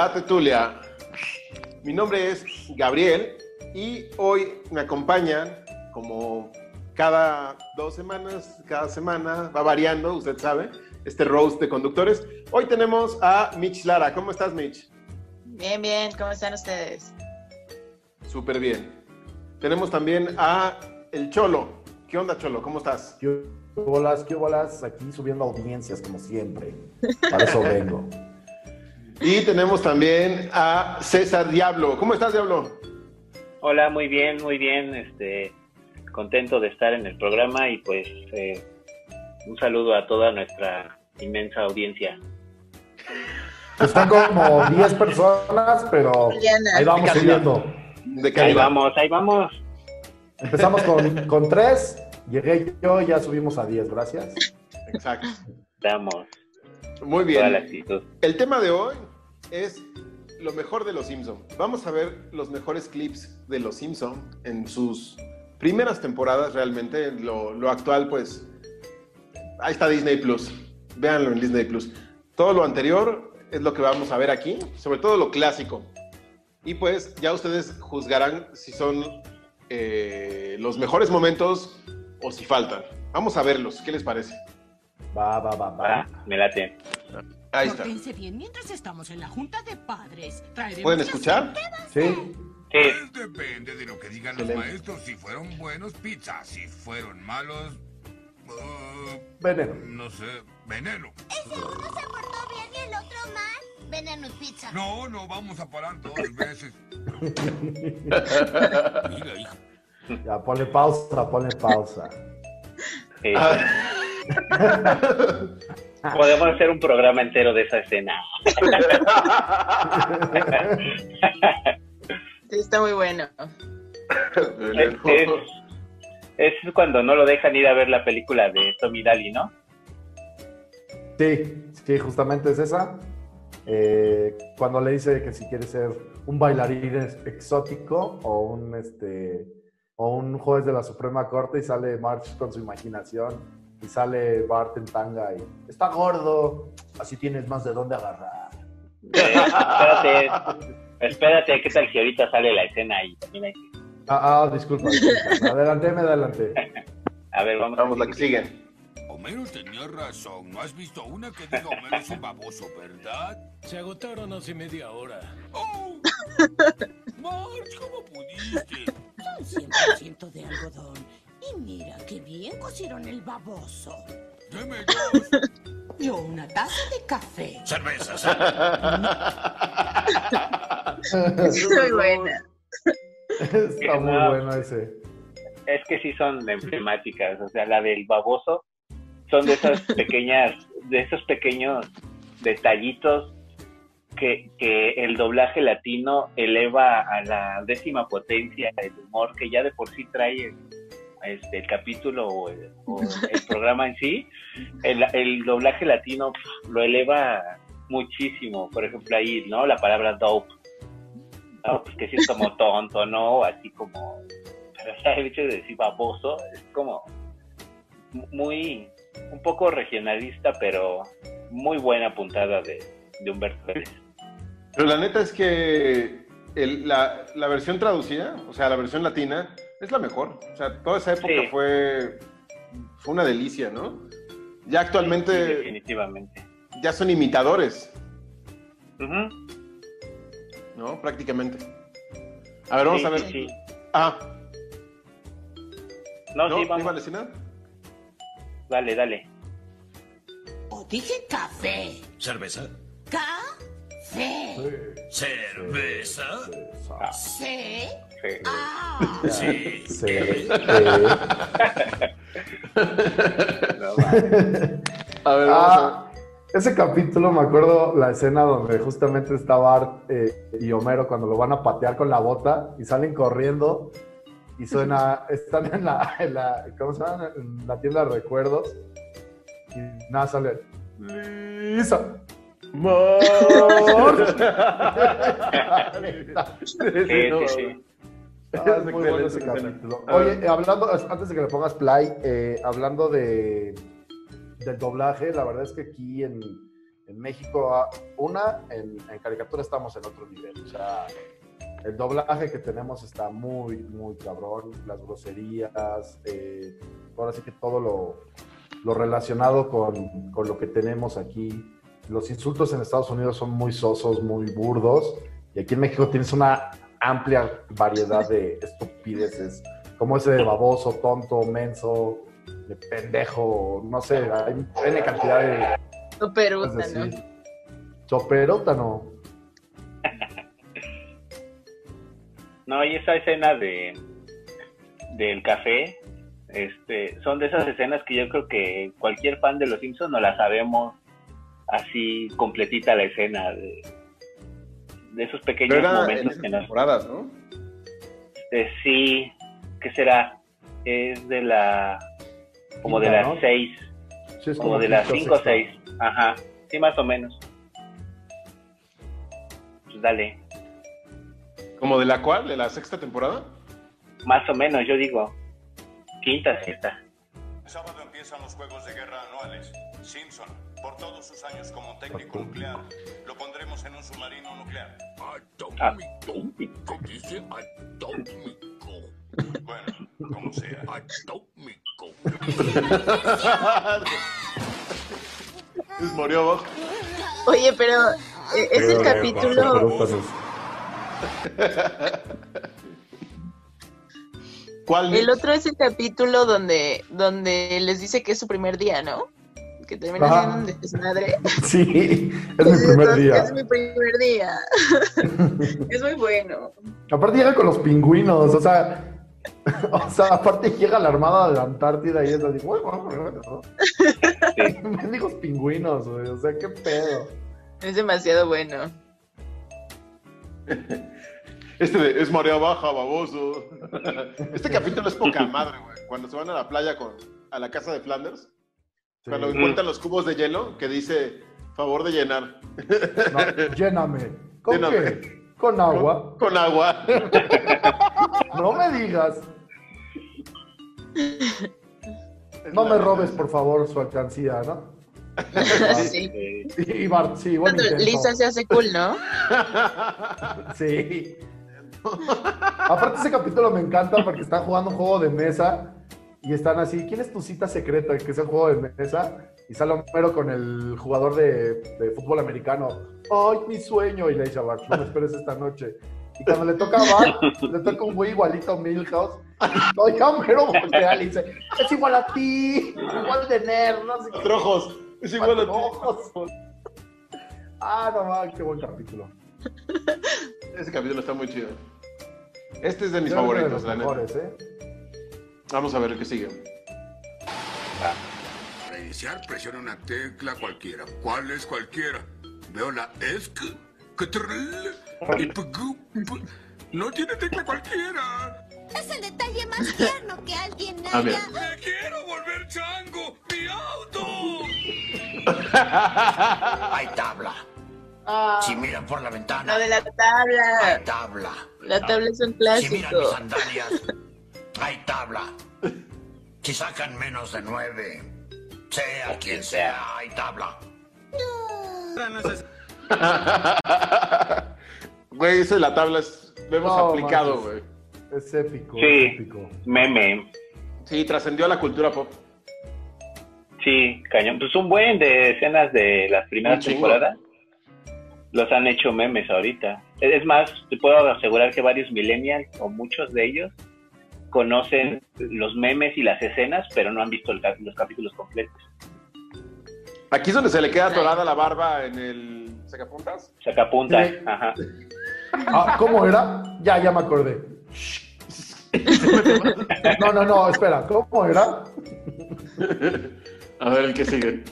La Tetulia. Mi nombre es Gabriel y hoy me acompañan como cada dos semanas, cada semana, va variando, usted sabe, este roast de conductores. Hoy tenemos a Mitch Lara. ¿Cómo estás, Mitch? Bien, bien, ¿cómo están ustedes? Súper bien. Tenemos también a El Cholo. ¿Qué onda, Cholo? ¿Cómo estás? ¿Qué bolas, qué bolas? Aquí subiendo audiencias, como siempre. Para eso vengo. Y tenemos también a César Diablo. ¿Cómo estás, Diablo? Hola, muy bien, muy bien. Este, contento de estar en el programa y pues eh, un saludo a toda nuestra inmensa audiencia. Están como 10 personas, pero ahí vamos subiendo. De Ahí vamos, ahí vamos. Empezamos con, con 3, llegué yo, ya subimos a 10, gracias. Exacto. Damos Muy toda la bien. actitud. El tema de hoy es lo mejor de los Simpson. Vamos a ver los mejores clips de los Simpson en sus primeras temporadas realmente. Lo, lo actual, pues, ahí está Disney Plus. Véanlo en Disney Plus. Todo lo anterior es lo que vamos a ver aquí, sobre todo lo clásico. Y pues ya ustedes juzgarán si son eh, los mejores momentos o si faltan. Vamos a verlos. ¿Qué les parece? Va, va, va, Va, va. me late. Ahí está. Pórtense bien mientras estamos en la junta de padres. Traeremos ¿Pueden escuchar? Sí, Sí, Pues depende de lo que digan los Excelente. maestros. Si fueron buenos, pizza. Si fueron malos, uh, veneno. no sé, veneno. Uno se portó bien y el otro mal. Veneno y pizza. No, no vamos a parar dos veces. Mira, hijo. Ya, ponle pausa, ponle pausa. sí. Ah, Podemos hacer un programa entero de esa escena. Sí, está muy bueno. Es, es- es cuando no lo dejan ir a ver la película de Tommy Daly, ¿no? Sí, sí, justamente es esa. Eh, cuando le dice que si quiere ser un bailarín ex- exótico o un este o un juez de la Suprema Corte y sale March con su imaginación y sale Bart en tanga y está gordo, así tienes más de dónde agarrar. Eh, espérate, espérate, ¿qué tal si ahorita sale la escena ahí? Hay que- Ah, ah, disculpa, disculpa. Adelante, me adelante. A ver, vamos. Vamos, la que sigue. Homero tenía razón. ¿No has visto una que diga Homero es un baboso, verdad? Se agotaron hace media hora. ¡Oh! Marge, ¿cómo pudiste? Son 100% de algodón. Y mira qué bien cocieron el baboso. Deme dos. Yo una taza de café. Cervezas. Es muy buena. Está muy Ah. bueno ese. Es que sí son emblemáticas, o sea, la del baboso son de esas pequeñas, de esos pequeños detallitos que, que el doblaje latino eleva a la décima potencia el humor que ya de por sí trae el, este, el capítulo o el, o el programa en sí. El, el doblaje latino lo eleva muchísimo. Por ejemplo, ahí, ¿no? La palabra dope. ¿no? Pues que sí es como tonto, ¿no? Así como pero o sea, el hecho de decir baboso es como muy, un poco regionalista, pero muy buena puntada de, de Humberto Vélez. Pero la neta es que el- la, la versión traducida, o sea, la versión latina, es la mejor. O sea, toda esa época Sí. fue, fue una delicia, ¿no? Ya Sí, actualmente definitivamente. ya son imitadores, Ujú. ¿no? Prácticamente. A ver, vamos Sí, a ver. sí, sí. Ah, No, ¿no? sí, ¿No vamos. iba a decir nada? Dale, dale. O dije café. ¿Cerveza? Café. ¿Cerveza? Ah. C. Sí. A. Sí. Sí, sí. No, va. A ver, vamos a ver. Ah, ese capítulo me acuerdo la escena donde justamente está Bart eh, y Homero cuando lo van a patear con la bota y salen corriendo y suena, están en la, en la ¿cómo se llama? En la tienda de recuerdos y nada sale. Lisa. Sí, sí, sí. Ah, es muy bueno ese capítulo. Oye, hablando, antes de que le pongas play, eh, hablando de del doblaje, la verdad es que aquí en, en México, ah, una, en, en caricatura estamos en otro nivel. O sea, el doblaje que tenemos está muy, muy cabrón. Las groserías, eh, ahora sí que todo lo, lo relacionado con, con lo que tenemos aquí. Los insultos en Estados Unidos son muy sosos, muy burdos. Y aquí en México tienes una amplia variedad de estupideces, como ese de baboso, tonto, menso, de pendejo, no sé, hay N cantidad de Superuta, es ¿no? decir, Choperótano. No, y esa escena de del café, este, son de esas escenas que yo creo que cualquier fan de Los Simpsons no la sabemos así completita la escena de, de esos pequeños Pero era en momentos esas que nos temporadas, ¿no? Sí, ¿qué será? Es de la. como de las ¿no? seis, Sí, es como de las cinco o seis. Ajá, sí, más o menos. Pues dale, ¿Como de la cual? ¿De la sexta temporada? más o menos, yo digo. Quinta, sexta. Sábado empiezan los Juegos de Guerra anuales. Simpson, por todos sus años como técnico nuclear, lo pondremos en un submarino nuclear. Atómico. Dice atómico. Bueno, como sea. Atómico. Es murió vos. Oye, pero eh, es el Pero, capítulo. ¿Cuál? El otro es el capítulo donde, donde les dice que es su primer día, ¿no? Que termina Ajá. siendo un desmadre. Sí, es mi primer Entonces, día. Es mi primer día. es muy bueno. Aparte llega con los pingüinos, o sea, o sea, aparte llega la armada de la Antártida y es así, "Uy, bueno, bueno, ¿no?". Mendigos pingüinos, güey, o sea, qué pedo. Es demasiado bueno. Este de, es marea baja, baboso. Este capítulo es poca madre, güey. Cuando se van a la playa con, a la casa de Flanders, Sí. cuando encuentran los cubos de hielo, que dice, favor de llenar. No, lléname. ¿Con Lléname. qué? Con agua. Con agua. No me digas. No me robes, por favor, su alcancía, ¿no? sí. Y Bart, sí, buen. Lisa se hace cool, ¿no? Sí. Aparte ese capítulo me encanta porque están jugando un juego de mesa y están así, ¿quién es tu cita secreta? Que es el juego de mesa y sale Homero con el jugador de, de fútbol americano. ¡Ay, mi sueño! Y le dice a Bart, no me esperes esta noche. Y cuando le toca a Bart, le toca un güey igualito a Milhouse. Oiga, Homero voltea y dice, es igual a ti, igual de nerd, no sé qué. Trojos. Es igual a ti. Ah, no mames, qué buen capítulo. Ese capítulo está muy chido. Este es de mis Yo que de favoritos, los la neta. mejores, ¿eh? Vamos a ver el que sigue. Para iniciar, presiona una tecla cualquiera. ¿Cuál es cualquiera? Veo la ESC, CTRL y PG. No tiene tecla cualquiera. Es el detalle más tierno que alguien A ver. haya. ¡Me quiero volver chango! ¡Mi auto! Hay tabla. Si miran por la ventana, Lo de la hay tabla. tabla. La tabla es un Si miran mis clásico. sandalias, hay tabla. Si sacan menos de nueve, sea quien sea, hay tabla. Güey, ese de la tabla es, lo hemos No, aplicado, güey. Es épico, Sí. es épico. meme. Sí, trascendió a la cultura pop. Sí, cañón. Pues un buen de escenas de las primeras temporadas. Los han hecho memes ahorita. Es más, te puedo asegurar que varios millennials, o muchos de ellos, conocen los memes y las escenas, pero no han visto el los capítulos completos. Aquí es donde se le queda atorada la barba en el sacapuntas. Sacapunta, Sí. ajá. Ah, ¿Cómo era? Ya, ya me acordé. No, no, no, espera, ¿cómo era? A ver el que sigue.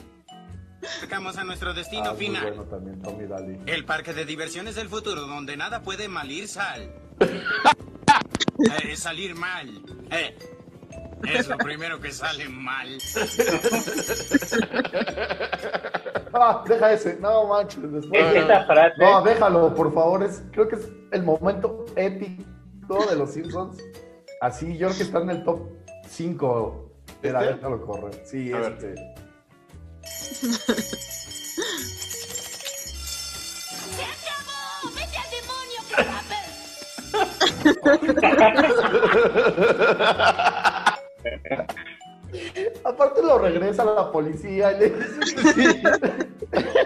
Llegamos a nuestro destino Ah, final. bueno también, Tommy Daly. El parque de diversiones del futuro, donde nada puede malir sal. Eh, salir mal. Eh, es lo primero que sale mal. Ah, deja ese, no manches, después. Es esa frase. No, déjalo, por favor, es, creo que es el momento épico de los Simpsons. Así, yo creo que está en el top 5. Mira, ¿Este? déjalo correr. Sí, A ver. Aparte lo regresa a la policía y le dice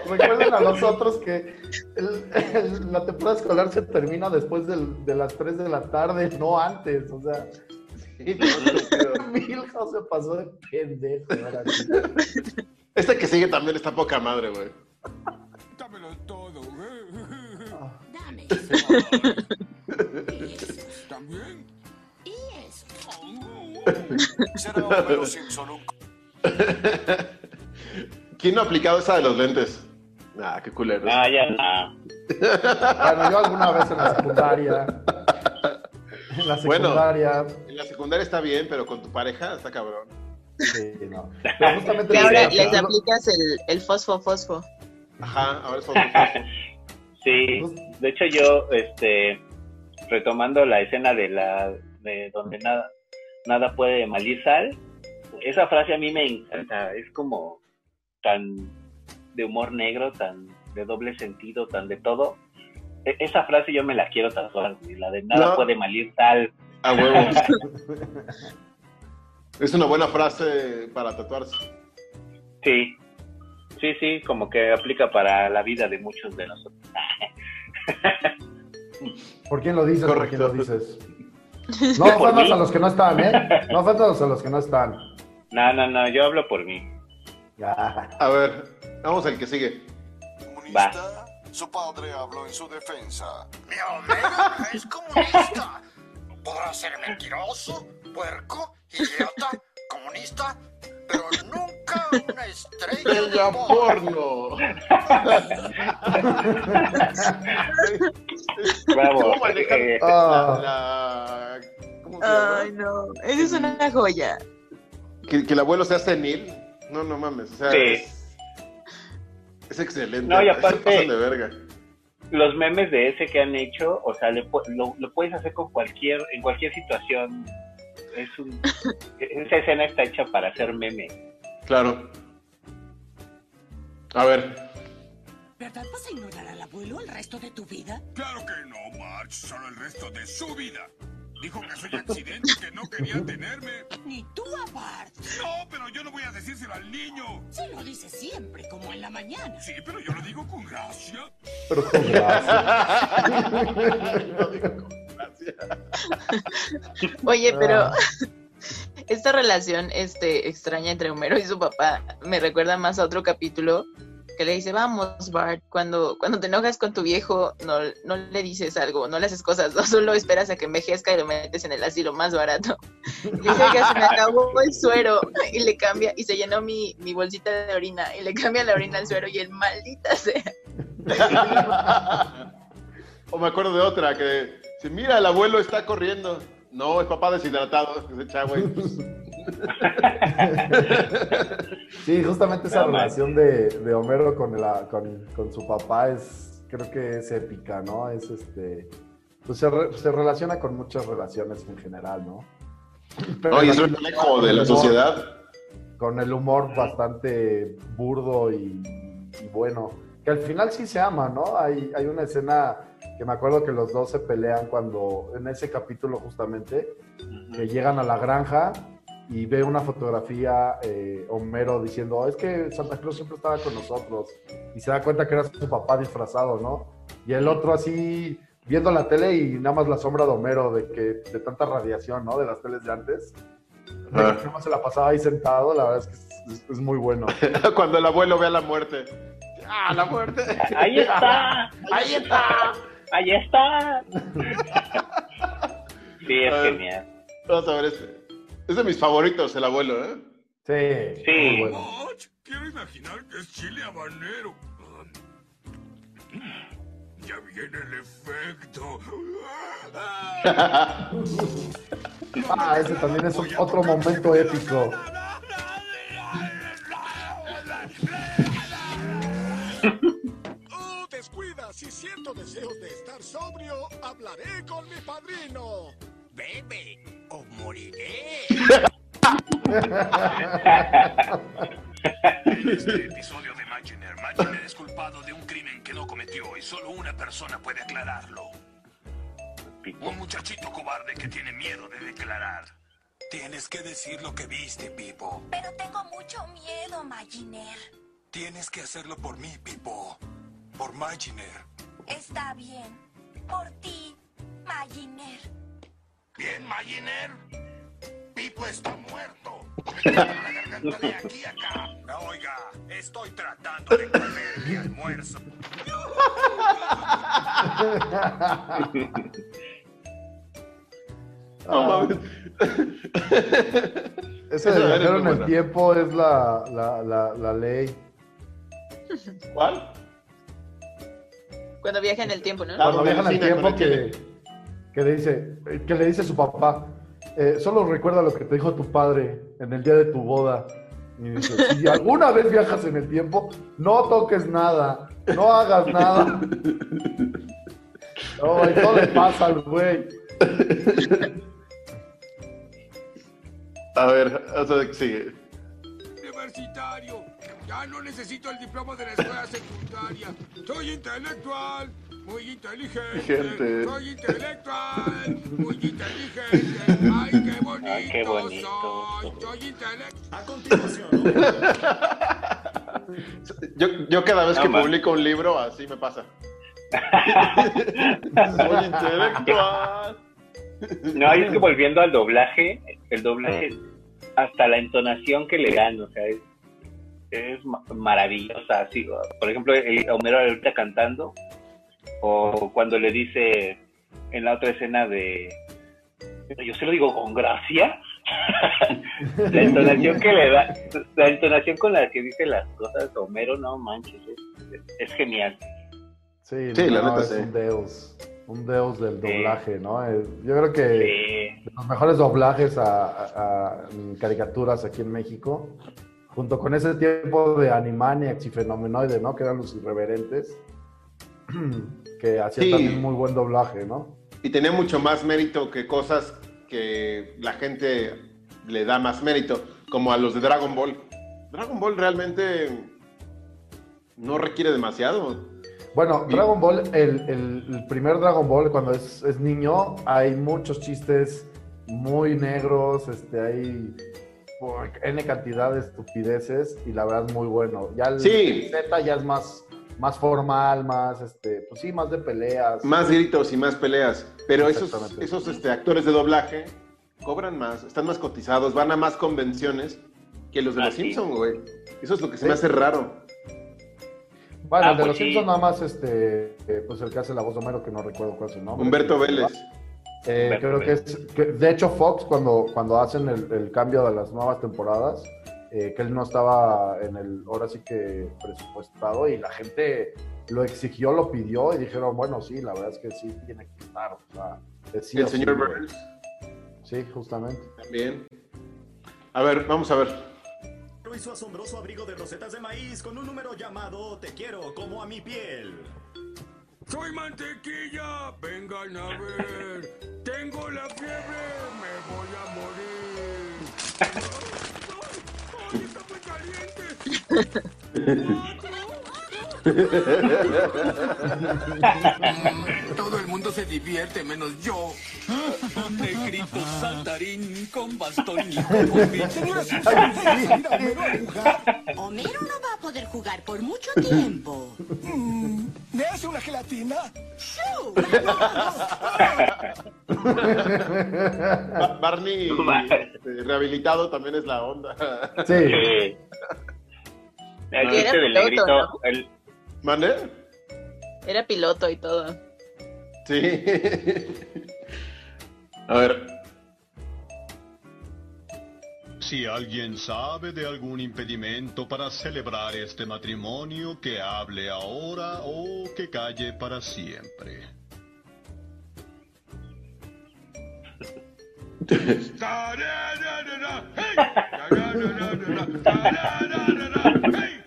Recuerden a nosotros que el- el- la temporada escolar se termina después del- de las 3 de la tarde, no antes. O sea, Sí, no. Milhouse se pasó de pendejo. Este que sigue también está poca madre, güey. Dámelo todo. Dame ¿Quién no ha aplicado esa de los lentes? Ah, qué culero. No, ya no. Bueno, yo alguna vez en la secundaria. En la Bueno. secundaria. En la secundaria está bien, pero con tu pareja está cabrón. Sí, no. Pero justamente ahora les aplicas el, el fosfo fosfo. Ajá, ahora es famoso. Sí, de hecho yo, este, retomando la escena de la, de donde nada, nada puede malir sal, esa frase a mí me encanta, es como tan de humor negro, tan de doble sentido, tan de todo. E- esa frase yo me la quiero tatuar, la de nada No. puede malir sal. A huevo. es una buena frase para tatuarse. Sí, sí, sí, como que aplica para la vida de muchos de nosotros. ¿Por quién lo dices? ¿Por Correcto. quién lo dices? No ofendas a los que no están, ¿eh? No ofendas a los que no están. No, no, no, yo hablo por mí. Ya. A ver, vamos al que sigue. comunista. Su padre habló en su defensa. Mi es comunista. Podrá ser mentiroso, puerco, idiota, comunista, pero nunca una estrella de ¡Ella porno. porno! Bravo. ¿Cómo manejar Eh, Ah. la, la- ¿Cómo se llama? Ay, no. Esa es una joya. Que, que el abuelo sea senil. No, no mames. O sea, Sí. es, es excelente. No, y aparte- pasan de verga. los memes de ese que han hecho, o sea, le lo, lo puedes hacer con cualquier, en cualquier situación. Es un, esa escena está hecha para hacer meme. Claro. A ver. ¿Verdad vas a ignorar al abuelo el resto de tu vida? Claro que no, Marge. Solo el resto de su vida. Dijo que soy accidente, que no quería tenerme. Ni tú a Bart. No, pero yo no voy a decírselo al niño. Se lo dice siempre, como en la mañana. Sí, pero yo lo digo con gracia. Pero con gracia. Oye, pero Ah. esta relación este, extraña entre Homero y su papá me recuerda más a otro capítulo que le dice, vamos, Bart, cuando, cuando te enojas con tu viejo, no, no le dices algo, no le haces cosas, no solo esperas a que envejezca y lo metes en el asilo más barato. Y dice que se me acabó el suero y le cambia, y se llenó mi, mi bolsita de orina, y le cambia la orina al suero y el maldita sea. o me acuerdo de otra que si mira el abuelo está corriendo. No, es papá deshidratado. echa, güey. Sí, justamente esa relación de, de Homero con, la- con, con su papá es, creo que es épica, ¿no? Es este, pues se, re- se relaciona con muchas relaciones en general, ¿no? Pero No, y es reflejo de la humor- sociedad. Con el humor bastante burdo y, y bueno, que al final sí se ama, ¿no? Hay, hay una escena que me acuerdo que los dos se pelean cuando, en ese capítulo justamente, que llegan a la granja y ve una fotografía eh, Homero diciendo, "Oh, es que Santa Claus siempre estaba con nosotros y se da cuenta que era su papá disfrazado, ¿no? Y el otro así viendo la tele y nada más la sombra de Homero de que de tanta radiación, ¿no? De las teles de antes. Ah. se la pasaba ahí sentado, la verdad es que es, es- es muy bueno. Cuando el abuelo ve a la muerte. ¡Ah, la muerte! Ahí está, ¡Ahí está! ahí está. Sí, es ver. genial. Vamos a ver este. Es de mis favoritos, el abuelo, ¿eh? Sí, Sí. muy bueno. Marge, quiero imaginar que es chile habanero. Ya viene el efecto. Ah, ese también es otro momento épico. Descuida, si siento deseos de estar sobrio, hablaré con mi padrino. Bebe o moriré. En este episodio de Maginer, Maginer es culpado de un crimen que no cometió y solo una persona puede aclararlo. Un muchachito cobarde que tiene miedo de declarar. Tienes que decir lo que viste, Pipo. Pero tengo mucho miedo, Maginer. Tienes que hacerlo por mí, Pipo. Por Maginer. Está bien. Por ti, Maginer. Bien, Maginer. Pipo está muerto. Me la garganta de aquí a acá. Oiga, estoy tratando de comer mi almuerzo. No mames. Ese de muy en el tiempo es la, la, la, la ley. ¿Cuál? Cuando viaja en el tiempo, ¿no? Cuando el viajan al cine, tiempo el que, que le dice, que le dice a su papá, eh, solo recuerda lo que te dijo tu padre en el día de tu boda. Y dice, si alguna vez viajas en el tiempo, no toques nada, no hagas nada. No, y todo le pasa al güey. A ver, o sea, sigue. Universitario. Ya no necesito el diploma de la escuela secundaria. Soy intelectual. Muy inteligente. Gente. Soy intelectual. Muy inteligente. Ay, qué bonito. Ay, qué bonito. Soy, soy intelectual. A continuación, Yo, yo cada vez No, que man. publico un libro, así me pasa. Soy intelectual. No, y es que volviendo al doblaje, el doblaje, hasta la entonación que le dan, o sea, es, es ma- maravillosa. Así, por ejemplo, el Homero ahorita cantando, o cuando le dice en la otra escena de. Yo se lo digo con gracia. la entonación que le da, la entonación con la que dice las cosas, Homero, no manches, es, es genial. Sí, Sí, la no, neta, es sí. Un deus, del Sí. doblaje, ¿no? Eh, Yo creo que Sí. los mejores doblajes a, a- a- en caricaturas aquí en México, junto con ese tiempo de Animaniacs y Fenomenoide, ¿no? Que eran los irreverentes, que hacían Sí. también muy buen doblaje, ¿no? Y tenía mucho más mérito que cosas que la gente le da más mérito, como a los de Dragon Ball. Dragon Ball realmente no requiere demasiado. Bueno. Dragon Ball, el, el- el primer Dragon Ball, cuando es, es niño, hay muchos chistes muy negros, este, hay por N cantidad de estupideces y la verdad es muy bueno. Ya el Sí. Z ya es más, más formal, más, este, pues sí, más de peleas. Más gritos y más peleas. Pero esos, esos este, actores de doblaje cobran más, están más cotizados, van a más convenciones que los de los. Simpsons, güey. Eso es lo que se Sí. me hace raro. Bueno, Ah, el de pues los sí. Simpsons nada más, este, eh, pues el que hace la voz de Homero, que no recuerdo cuál es su nombre. Humberto que- Vélez. Eh, Humberto creo que es, que- de hecho Fox cuando, cuando hacen el, el cambio de las nuevas temporadas, eh, que él no estaba en el, ahora sí que presupuestado y la gente lo exigió, lo pidió y dijeron, bueno, sí, la verdad es que sí tiene que estar. O sea, es sí el o sí, señor güey. Burns Sí, justamente. también. A ver, vamos a ver. Y su asombroso abrigo de rosetas de maíz con un número llamado Te quiero como a mi piel. Soy mantequilla, vengan a ver. Tengo la fiebre, me voy a morir. ¡Ay, ay, está muy caliente! Todo el mundo se divierte, menos yo. Negrito saltarín con bastón y Homero no va a poder jugar por mucho tiempo. ¿Me hace una gelatina? Barney este, rehabilitado también es la onda. Sí. Sí. El del negrito, ¿no? el, ¿Mande? Era piloto y todo. Sí. A ver. Si alguien sabe de algún impedimento para celebrar este matrimonio, que hable ahora o que calle para siempre.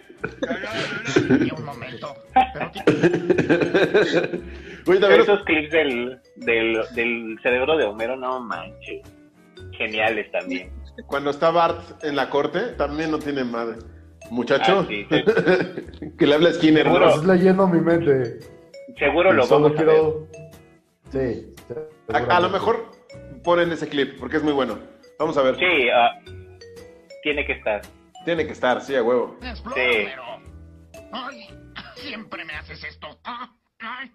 Un momento. También esos clips del, del, del cerebro de Homero, no manches. Geniales también. cuando está Bart en la corte, también no tiene madre. Muchacho, Ah, sí, sí. que le habla a Skinner, ¿no? Seguro. Estás leyendo mi mente. Seguro lo vamos a ver. Sí, a lo mejor ponen ese clip porque es muy bueno. Vamos a ver. Sí, ah, tiene que estar. Tiene que estar, sí, a huevo. Explora, Sí. Homero. Ay, siempre me haces esto. Ay, ay,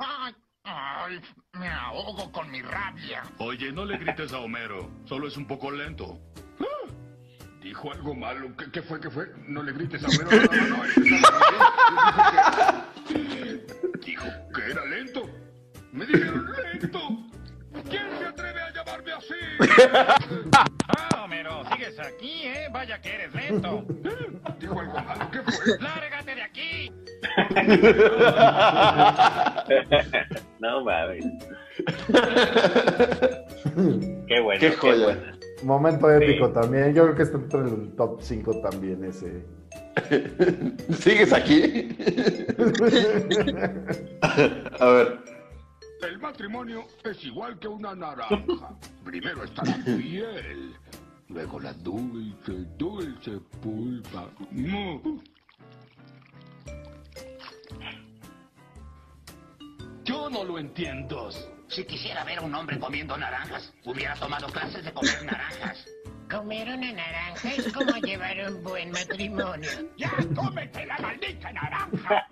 ay, ay, me ahogo con mi rabia. Oye, no le grites a Homero. Solo es un poco lento. Ah, Dijo algo malo. ¿Qué, qué fue? ¿Qué fue? No le grites a Homero. No, no, no. Dijo que era lento. Me dijeron lento. ¿Quién se atreve a llamarme así? Ah, Homero, sigues aquí, ¿eh? Vaya que eres lento. Dijo algo malo. ¿Qué fue? ¡Lárgate de aquí! no mames. Qué bueno. Qué joya. buena. Momento épico también. Yo creo que está entre el top 5 también ese. ¿Sigues aquí? a ver. El matrimonio es igual que una naranja. Primero está la piel, luego la dulce, dulce pulpa. Mm. Yo no lo entiendo. Si quisiera ver a un hombre comiendo naranjas, hubiera tomado clases de comer naranjas. Comer una naranja es como llevar un buen matrimonio. ¡Ya, cómete la maldita naranja!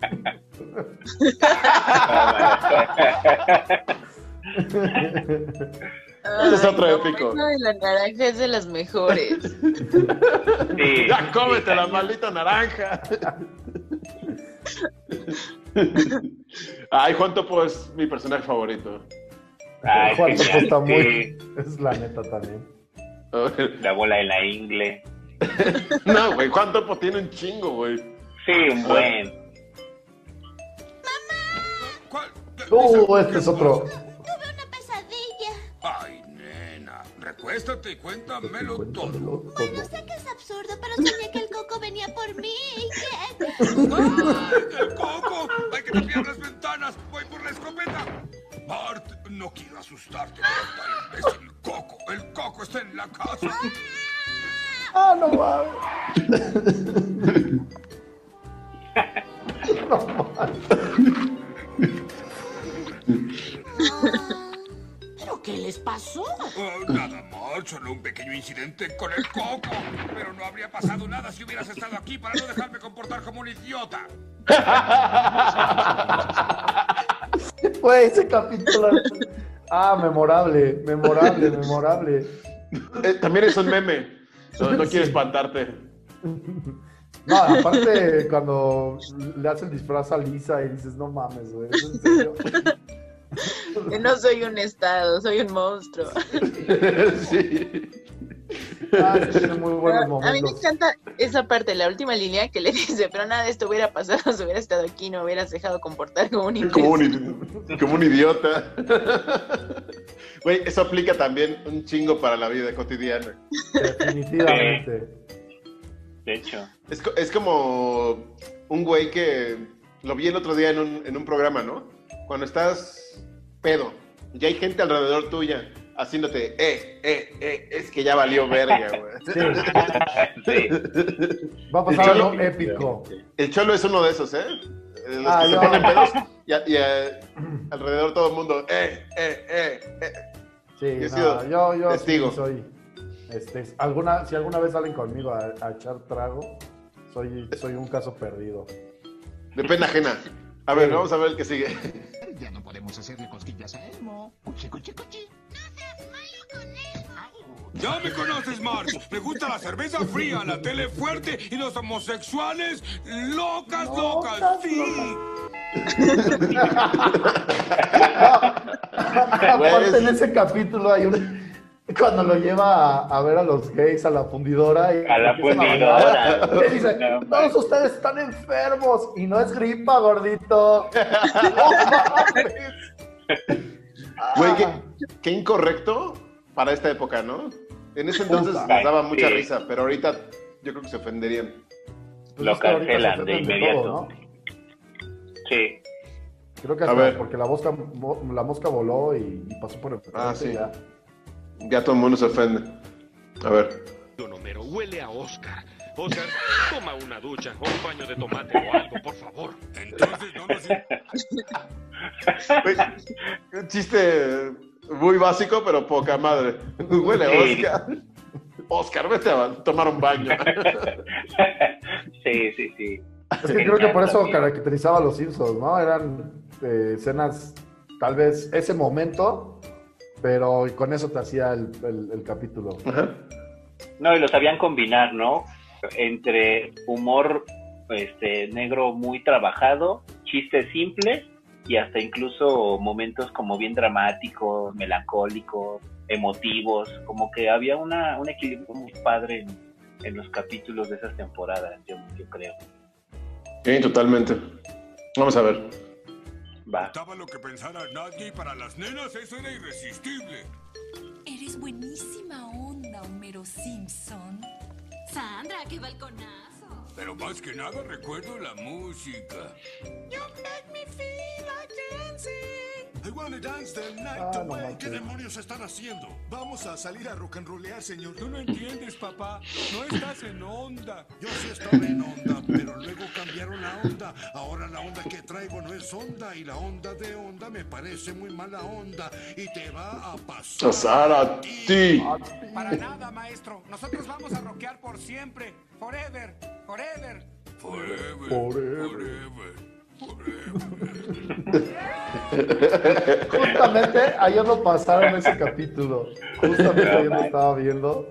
Ese es otro épico. y la naranja es de las mejores. Sí, Ya cómete la maldita naranja. Ay, Juan Topo es mi personaje favorito. Ay, Juan Topo está muy. sí. Es la neta también. La bola en la ingle. No, güey, Juan Topo tiene un chingo, güey. Sí, un buen. ¿Cuál? Uh, este es otro. Tuve una pesadilla. Ay, nena, recuéstate y cuéntamelo todo. Bueno, sé que es absurdo, pero soñé que el coco venía por mí. ¡Ay, el coco! ¡Hay que tapiar las ventanas! ¡Voy por la escopeta! Bart, no quiero asustarte, pero tal vez el coco, el coco está en la casa. Ah, no mames. no mames. ¿Pero qué les pasó? Oh, nada más, solo un pequeño incidente con el coco. Pero no habría pasado nada si hubieras estado aquí para no dejarme comportar como un idiota. Güey, ese capítulo. Ah, memorable, memorable, memorable. Eh, también es un meme. No, no quiero Sí. espantarte. No, aparte cuando le hace el disfraz a Lisa y dices, no mames, güey, no soy un estado, soy un monstruo. sí. Ah, muy buenos A mí me encanta esa parte, la última línea que le dice, pero nada de esto hubiera pasado si hubiera estado aquí, no hubieras dejado comportar como un Como un, como un idiota. Güey, eso aplica también un chingo para la vida cotidiana. Definitivamente. De hecho. Es, es como un güey que lo vi el otro día en un, en un programa, ¿no? Cuando estás pedo y hay gente alrededor tuya haciéndote, eh, eh, eh, es que ya valió verga, güey. Sí. Va a pasar algo épico. El cholo es uno de esos, ¿eh? Los Ah, que se yo- ponen pedos y, a- y a- alrededor todo el mundo, eh, eh, eh, eh. Sí, Yo no, sido yo, yo sí testigo. soy. Este, alguna, si alguna vez salen conmigo a, a echar trago, soy, soy un caso perdido. De pena ajena. A ver, vamos a ver el que sigue. Ya no podemos hacerle cosquillas a Elmo. Cuchi, cuchi, cuchi. Ya me conoces, Marge. Me gusta la cerveza fría, la tele fuerte y los homosexuales locas, locas. Sí. Aparte en ese capítulo hay un... Cuando lo lleva a, a ver a los gays a la fundidora y A la fundidora. hablar, le dice, No, todos ustedes están enfermos y no es gripa, gordito. No mames. Güey, qué, qué incorrecto para esta época, ¿no? En ese entonces Puta. les daba mucha Sí. risa, pero ahorita yo creo que se ofenderían. Pues Lo cancelan de inmediato. todo, ¿no? Sí. Creo que A hasta ver. porque la mosca, mo- la mosca voló y, y pasó por el Ah, sí. ya. Ya todo el mundo se ofende. A ver. Don Homero, huele a Oscar. Oscar, toma una ducha o un baño de tomate o algo, por favor. Entonces no nos... Güey, un chiste Muy básico, pero poca madre. Huele a Sí. Oscar. Oscar, vete a tomar un baño. Sí, sí, sí. Es que creo que por eso caracterizaba a los Simpsons, ¿no? Eran eh, escenas, tal vez ese momento, pero con eso te hacía el, el- el capítulo. No, y lo sabían combinar, ¿no? Entre humor este negro muy trabajado, chistes simples y hasta incluso momentos como bien dramáticos, melancólicos, emotivos, como que había una, un equilibrio muy padre en, en los capítulos de esas temporadas, yo, yo creo. Sí, totalmente. Vamos a ver. Va. Estaba lo que pensara nadie y para las nenas eso era irresistible. Eres buenísima onda, Homero Simpson. Sandra, qué balconazo. Pero más que nada recuerdo la música. You make me feel like dancing. I wanna dance the night Ah, no away. manches. ¿Qué demonios están haciendo? Vamos a salir a rock and rollear, señor. Tú no entiendes, papá. No estás en onda. Yo sí estaba en onda, pero luego cambiaron la onda. Ahora la onda que traigo no es onda y la onda de onda me parece muy mala onda y te va a pasar. Pasar a ti. Para nada, maestro. Nosotros vamos a rockear por siempre. Forever. Forever. Forever. Justamente ayer lo pasaron ese capítulo. Justamente ayer lo estaba viendo.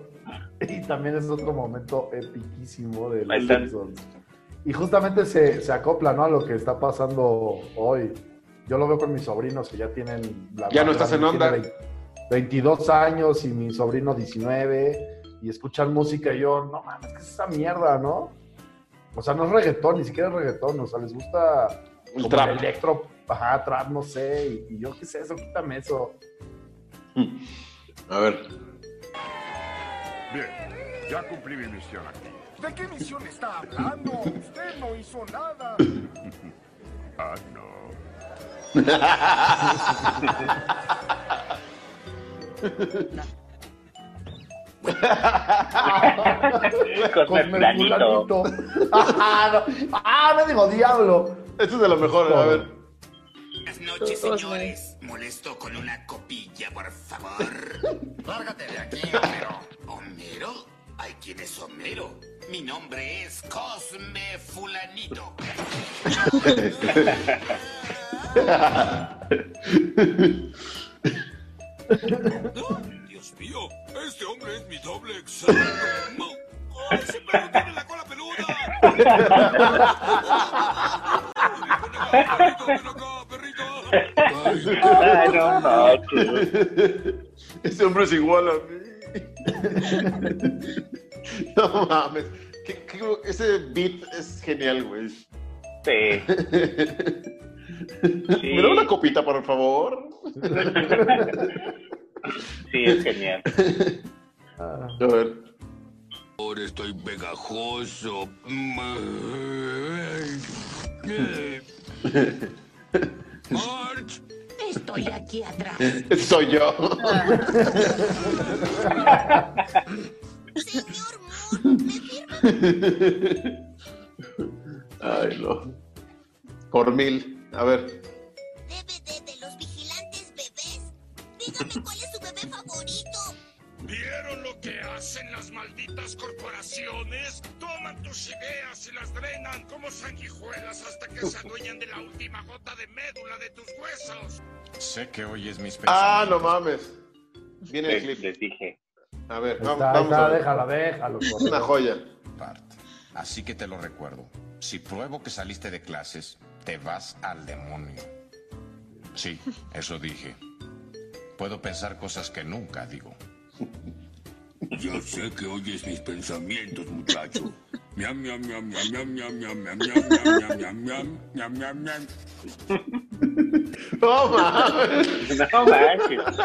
Y también es otro momento epiquísimo de los. Simpsons. Y justamente se, se acopla ¿no? a lo que está pasando hoy. Yo lo veo con mis sobrinos que ya tienen... La Ya no estás en onda. tiene 22 años y mi sobrino 19 y escuchan música y yo, no mames, ¿qué es esa mierda, no? O sea, no es reggaetón, ni siquiera es reggaetón, o sea, les gusta El como trap. el electro, ajá, trap, no sé, y, y yo qué sé, eso, quítame eso. A ver. Bien, ya cumplí mi misión aquí. ¿De qué misión está hablando? Usted no hizo nada. ah, no. Cosme fulanito. ah, no. ah, me digo diablo. Este es de lo mejor, a ver. Buenas noches, señores. Molesto con una copilla, por favor. Lárgate de aquí, Homero. ¿Homero? ¿Hay quién es Homero? Mi nombre es Cosme Fulanito. Dios mío, este hombre es mi doble exacto. No. ¡Ay, siempre lo tiene la cola Ay, no manches. Ese hombre es igual a mí. No mames. ¿Qué- qué- ese beat es genial, güey. Sí. ¿Me da una copita, por favor? Sí, es genial. A ver. Ahora estoy pegajoso. March. Estoy aquí atrás. Soy yo. Ay, no. Por mil. A ver. de los vigilantes bebés. Dígame cuál es malditas corporaciones? Toman tus ideas y las drenan como sanguijuelas hasta que se adueñan de la última gota de médula de tus huesos. Sé que oyes mis Ah, no mames. Viene el clip. les dije. A ver, vamos, está, vamos está, a ver. déjala, déjalo. Es una joya. Bart, así que te lo recuerdo. Si pruebo que saliste de clases, te vas al demonio. Sí, eso dije. Puedo pensar cosas que nunca digo. Ya sé que oyes mis pensamientos, muchacho. Miam, miam, miam, miam, miam, miam, miam, miam, miam, miam, miam, miam, miam, miam, miam. No mames. No manches.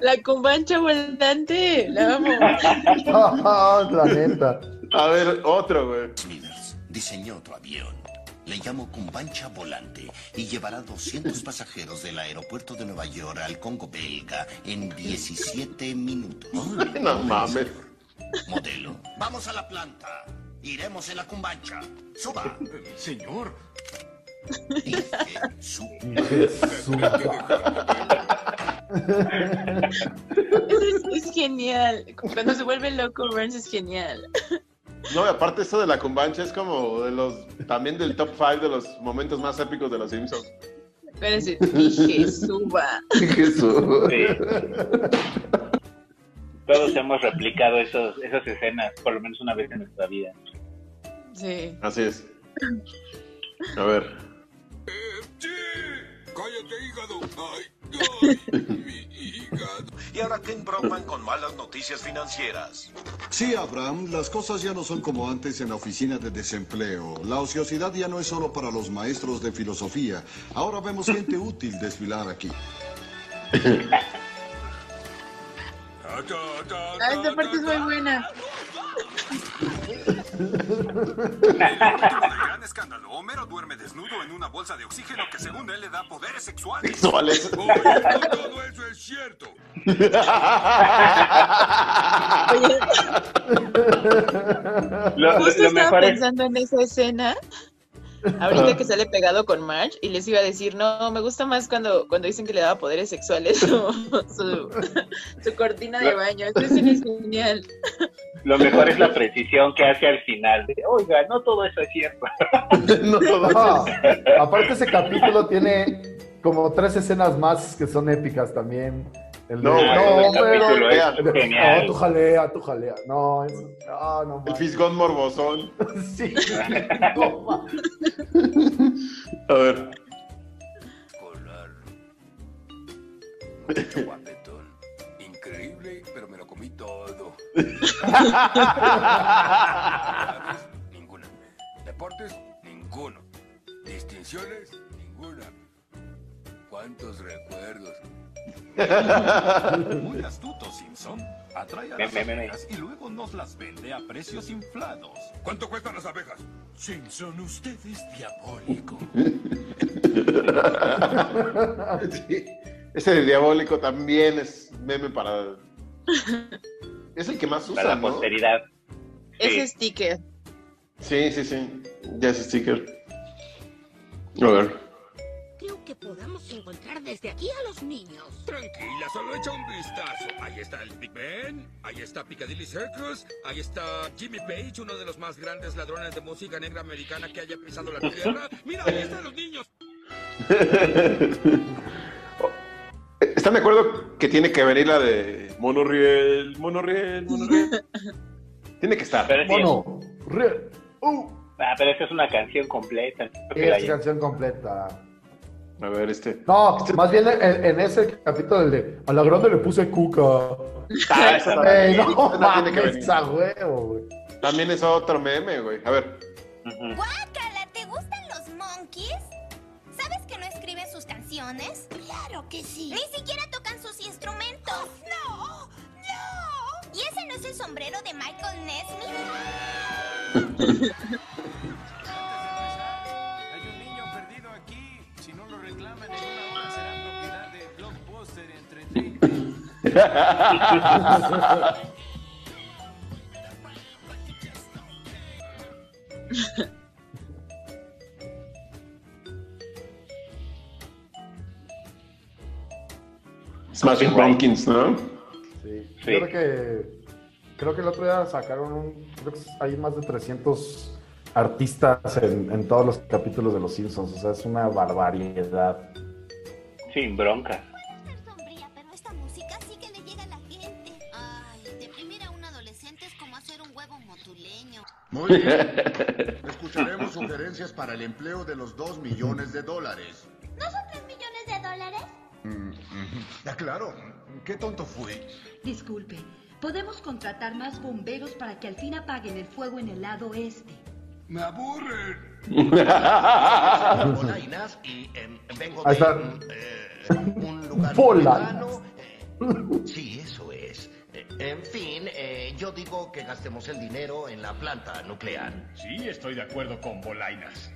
La cumbancha volante. La amo. Ah, la neta. A ver, otro, güey. Smithers diseñó otro avión. Le llamo Cumbancha Volante y llevará 200 pasajeros del aeropuerto de Nueva York al Congo belga en 17 minutos. No mames. Modelo. Vamos a la planta. Iremos en la Cumbancha. Suba. Señor. Dije, suba. Dije, suba. Es, es genial. Cuando se vuelve loco, Burns es genial. No, y aparte esto de la cumbancha es como de los, también del top 5 de los momentos más épicos de los Simpsons. Espérense, dije, suba. Jesús. Sí. Todos hemos replicado esos, esas escenas por lo menos una vez en nuestra vida. Sí. Así es. A ver. ¡Cállate, hígado! ¡Ay, Y ahora Ken Brockman con malas noticias financieras. Sí, Abraham, las cosas ya no son como antes en la oficina de desempleo. La ociosidad ya no es solo para los maestros de filosofía. Ahora vemos gente útil desfilar aquí. Ah, esta parte es muy buena. Duerme desnudo en una bolsa de oxígeno que según él le da poderes sexuales. Sexuales. Oye, no todo eso es cierto. Lo, Justo lo estaba mejor es pensando en esa escena. Ahorita que sale pegado con Marge y les iba a decir, no, me gusta más cuando, cuando dicen que le daba poderes sexuales su, su, su cortina de baño. Escena es genial. Lo mejor es la precisión que hace al final. de, Oiga, no todo eso es cierto. no todo No, aparte ese capítulo tiene como tres escenas más que son épicas también. El de, No, ese capítulo es el de, genial. No, tú jalea, tú jalea. No, es, no, no, El fisgón morbosón. Sí, no. A ver. Mucho guapetón. Increíble, pero me lo comí todo. Ninguna. Deportes, ninguno. Distinciones, ninguna. ¿Cuántos recuerdos? Muy astuto, Simpson. Atrae a Me- las me- me- abejas y luego nos las vende a precios inflados. ¿Cuánto cuestan las abejas? Simpson, usted es diabólico. Sí. Ese de diabólico también es meme para. Es el que más usa, para la ¿no? posteridad. Ese sticker. Sí, sí, sí. Ya es sticker. A ver. Creo que podamos encontrar desde aquí a los niños. Tranquila, solo echa un vistazo. Ahí está el Big Ben, ahí está Piccadilly Circus, ahí está Jimmy Page, uno de los más grandes ladrones de música negra americana que haya pisado la tierra. Mira, ahí están los niños. ¿Están de acuerdo que tiene que venir la de Monorriel, Monorriel, Monorriel? tiene que estar. Pero Mono, re- uh, ah, pero esa es una canción completa. que es llevo. canción completa. A ver, este. No, más bien en, en ese capítulo del de a la grande le puse cuca. Ah, esa Ey, también. no Esa tiene que mames, venir. a huevo, güey. También es otro meme, güey. A ver. Guácala, ¿te gustan los monkeys? ¿Sabes que no escriben sus canciones? Claro que sí. Ni siquiera tocan sus instrumentos. no, no. ¿Y ese no es el sombrero de Michael Nesmith? Smashing Pumpkins, ¿no? Sí. Sí. Yo creo que creo que el otro día sacaron un creo que hay más de 300 artistas en, en todos los capítulos de los Simpsons, o sea, es una barbaridad. Sin bronca. Muy bien. Escucharemos sugerencias para el empleo de los dos millones de dólares. ¿No son tres millones de dólares? Mm. Ah, claro. Qué tonto fui. Disculpe, podemos contratar más bomberos para que al fin apaguen el fuego en el lado este. Me aburren. Polainas y em, vengo Ahí de mm, eh, un lugar lejano. Eh, sí, eso es. En fin, eh, yo digo que gastemos el dinero en la planta nuclear. Sí, estoy de acuerdo con Bolainas.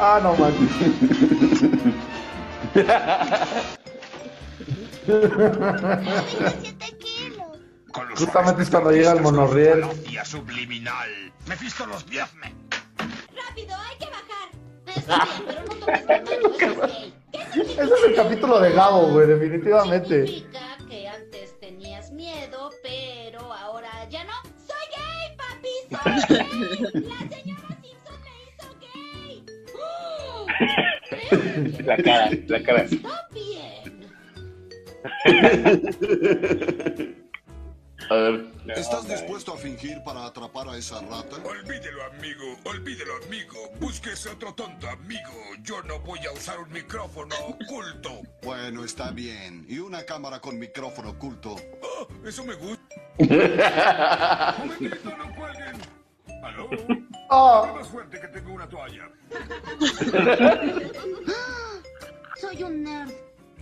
Ah, no manches. Con los Justamente es cuando llega el monorriel. Subliminal. Mefisto los diezme. ¡Rápido, hay que bajar! Ese es el capítulo de Gabo, güey, definitivamente. Significa que antes tenías miedo, pero ahora ya no. ¡Soy gay, papi! ¡Soy gay! ¡La señora Simpson me hizo gay! La cara, la cara. Está bien. A ver. ¿Estás dispuesto a fingir para atrapar a esa rata? Olvídelo, amigo. Olvídelo, amigo. Búsquese otro tonto, amigo. Yo no voy a usar un micrófono oculto. Bueno, está bien. Y una cámara con micrófono oculto. Oh, eso me gusta. Momentito, no cuelguen. ¿Aló? Oh. más fuerte que tengo una toalla. Soy un nerd.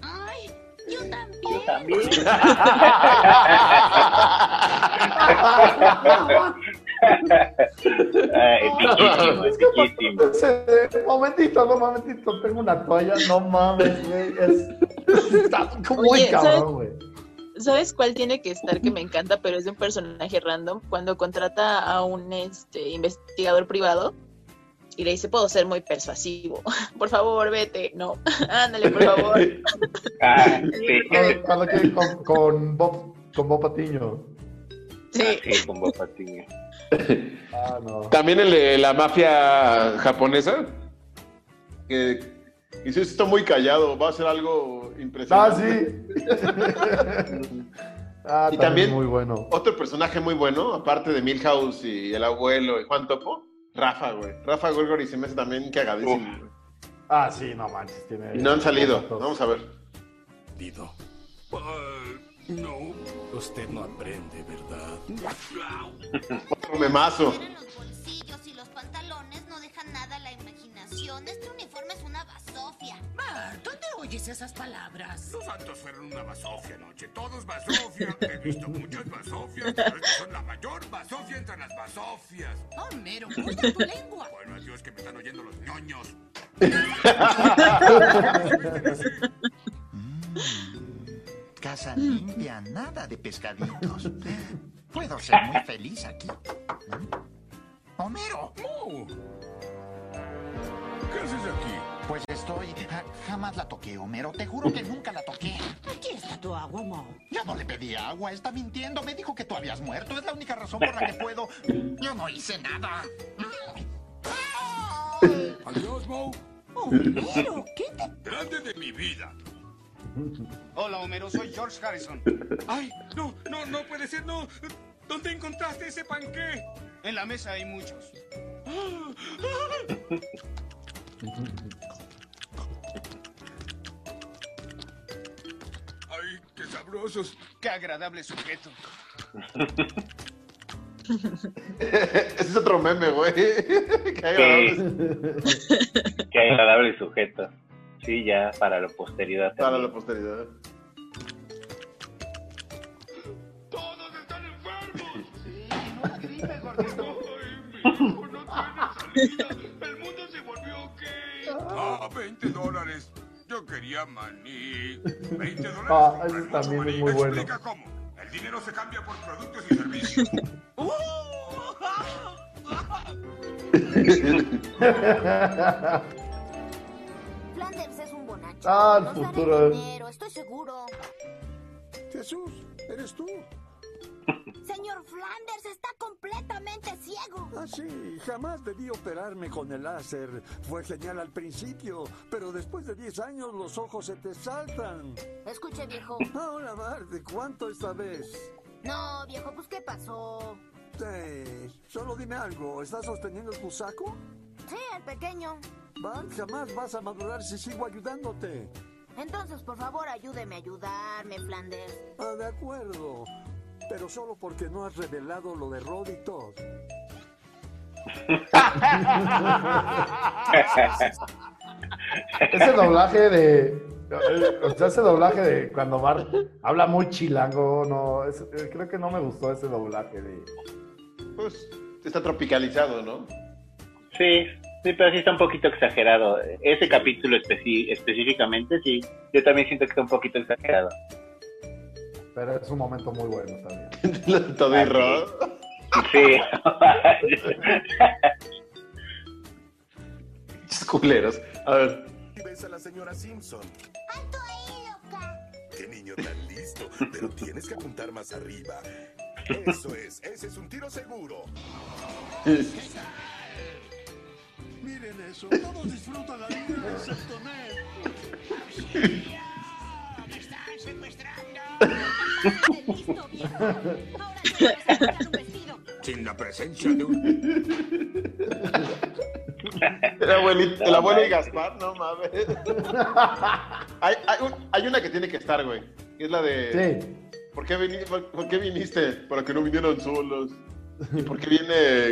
Ay, yo también. Yo también. Ah, epiquísimo. Ese- momentito, no, momentito, tengo una toalla, no mames, güey. Es, está como muy Oye, ¿sabes? cabrón, güey. ¿Sabes cuál tiene que estar que me encanta, pero es de un personaje random? Cuando contrata a un este, investigador privado y le dice, puedo ser muy persuasivo. Por favor, vete. No, ándale, por favor. Ah, sí. Cuando- con, con Bob, con Bob Patiño. Sí. Sí, con Bob Patiño. Ah, no. También el de la mafia japonesa. Que dice, está muy callado, va a ser algo Ah, impresionante. sí. ah, Y también- muy bueno. Otro personaje muy bueno, aparte de Milhouse y el abuelo y Juan Topo, Rafa, güey. Rafa Gorgori se me hace también cagadísimo. güey. Ah, sí, no manches. Tiene Y no han salido. Vamos a ver. Dido, no. usted no aprende, ¿verdad? Otro memazo. Los bolsillos y los pantalones no dejan nada a la imaginación. Oyes esas palabras? Los santos fueron una basofia anoche. Todos basofia. He visto muchas basofias, pero estas son la mayor basofia entre las basofias. Homero, cuida tu lengua. Bueno, adiós que me están oyendo los ñoños. Casa limpia, nada de pescaditos. Puedo ser muy feliz aquí. Homero, Oh. ¿Qué haces aquí? Pues estoy... ja- Jamás la toqué, Homero. Te juro que nunca la toqué. Aquí está tu agua, Mo. Yo no le pedí agua, está mintiendo. Me dijo que tú habías muerto. Es la única razón por la que puedo... Yo no hice nada. Adiós, Mo. Homero, ¿qué te... Grande de mi vida. Hola, Homero, soy George Harrison. Ay, no, no, no puede ser, no. ¿Dónde encontraste ese panqué? En la mesa hay muchos. sabrosos. Qué agradable sujeto. Ese es otro meme, güey. Qué agradable. Qué agradable sujeto. Sí, ya para la posteridad. Para la posteridad. Todos están enfermos. Dime, gordito. Ay, mi hijo no tiene salida. El mundo se volvió gay. Ah, 20 dólares. Yo quería maní. 20 dólares. Ah, mucho también es muy bueno. Explica cómo. El dinero se cambia por productos y servicios. Flanders es un bonacho. Ah, el futuro. dinero, estoy seguro. Jesús, eres tú. Señor Flanders está completamente ciego. Ah, sí, jamás debí operarme con el láser. Fue genial al principio, pero después de 10 años los ojos se te saltan. Escuche, viejo. Ahora, Marte, ¿cuánto esta vez? No, viejo, pues ¿qué pasó? Sí, solo dime algo, ¿estás sosteniendo tu saco? Sí, el pequeño. Bart, jamás vas a madurar si sigo ayudándote. Entonces, por favor, ayúdeme a ayudarme, Flanders. Ah, de acuerdo. Pero solo porque no has revelado lo de Rod y Todd. Ese doblaje de. O sea, ese doblaje de cuando Bart habla muy chilango, no. es- eh, creo que no me gustó ese doblaje de. Pues está tropicalizado, ¿no? Sí, sí, pero sí está un poquito exagerado. Ese capítulo específicamente, sí. Yo también siento que está un poquito exagerado. Pero es un momento muy bueno también. Todo y Rod. Sí. culeros. A ver. Y ves a la señora Simpson. Qué niño tan listo, pero tienes que apuntar más arriba. Eso es, ese es un tiro seguro. Miren eso, todos disfrutan la vida excepto Ned. Sin la presencia de un... El, abuelito, el abuelo y Gaspar, no mames. Hay, hay, un- hay una que tiene que estar, güey. que Es la de. Sí. ¿por, qué vini- por, por qué viniste? Para que no vinieran solos. ¿Y por qué viene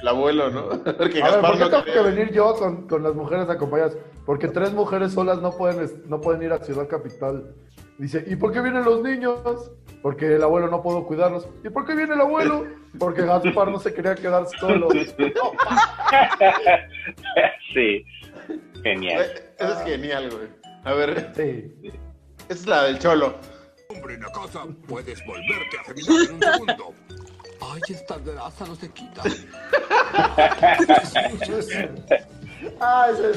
el abuelo, no? Porque A ver, ¿por qué no tengo que quería. venir yo con, con las mujeres acompañadas? Porque tres mujeres solas no pueden, no pueden ir a Ciudad Capital. Dice, ¿y por qué vienen los niños? Porque el abuelo no pudo cuidarlos. ¿Y por qué viene el abuelo? Porque Gaspar no se quería quedar solo. sí. Genial. Eso es genial, güey. A ver. Sí. Esa es la del cholo. Hombre en la casa, puedes volverte a afeminar en un segundo. Ay, esta grasa no se quita. ah, ese,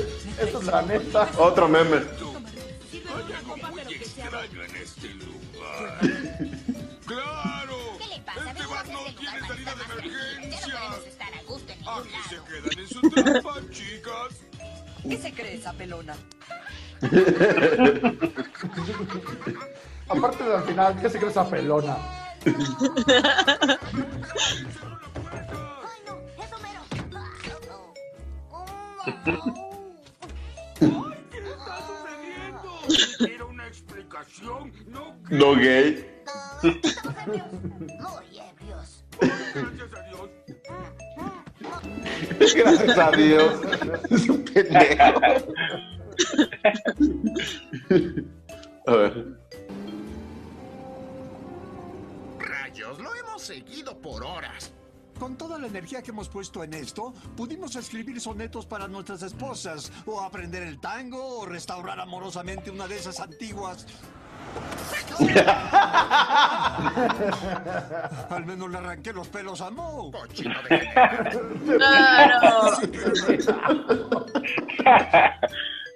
esa es la neta. Otro meme. Se quedan en su trampa, chicas. ¿Qué se cree esa pelona? Aparte del final, ¿qué se cree esa pelona? Quiero una explicación, no No gay. Muy ebrios. gracias a. Gracias a Dios. Es un pendejo. A ver. Rayos, lo hemos seguido por horas. Con toda la energía que hemos puesto en esto, pudimos escribir sonetos para nuestras esposas, o aprender el tango, o restaurar amorosamente una de esas antiguas. Al menos le arranqué los pelos a Mo.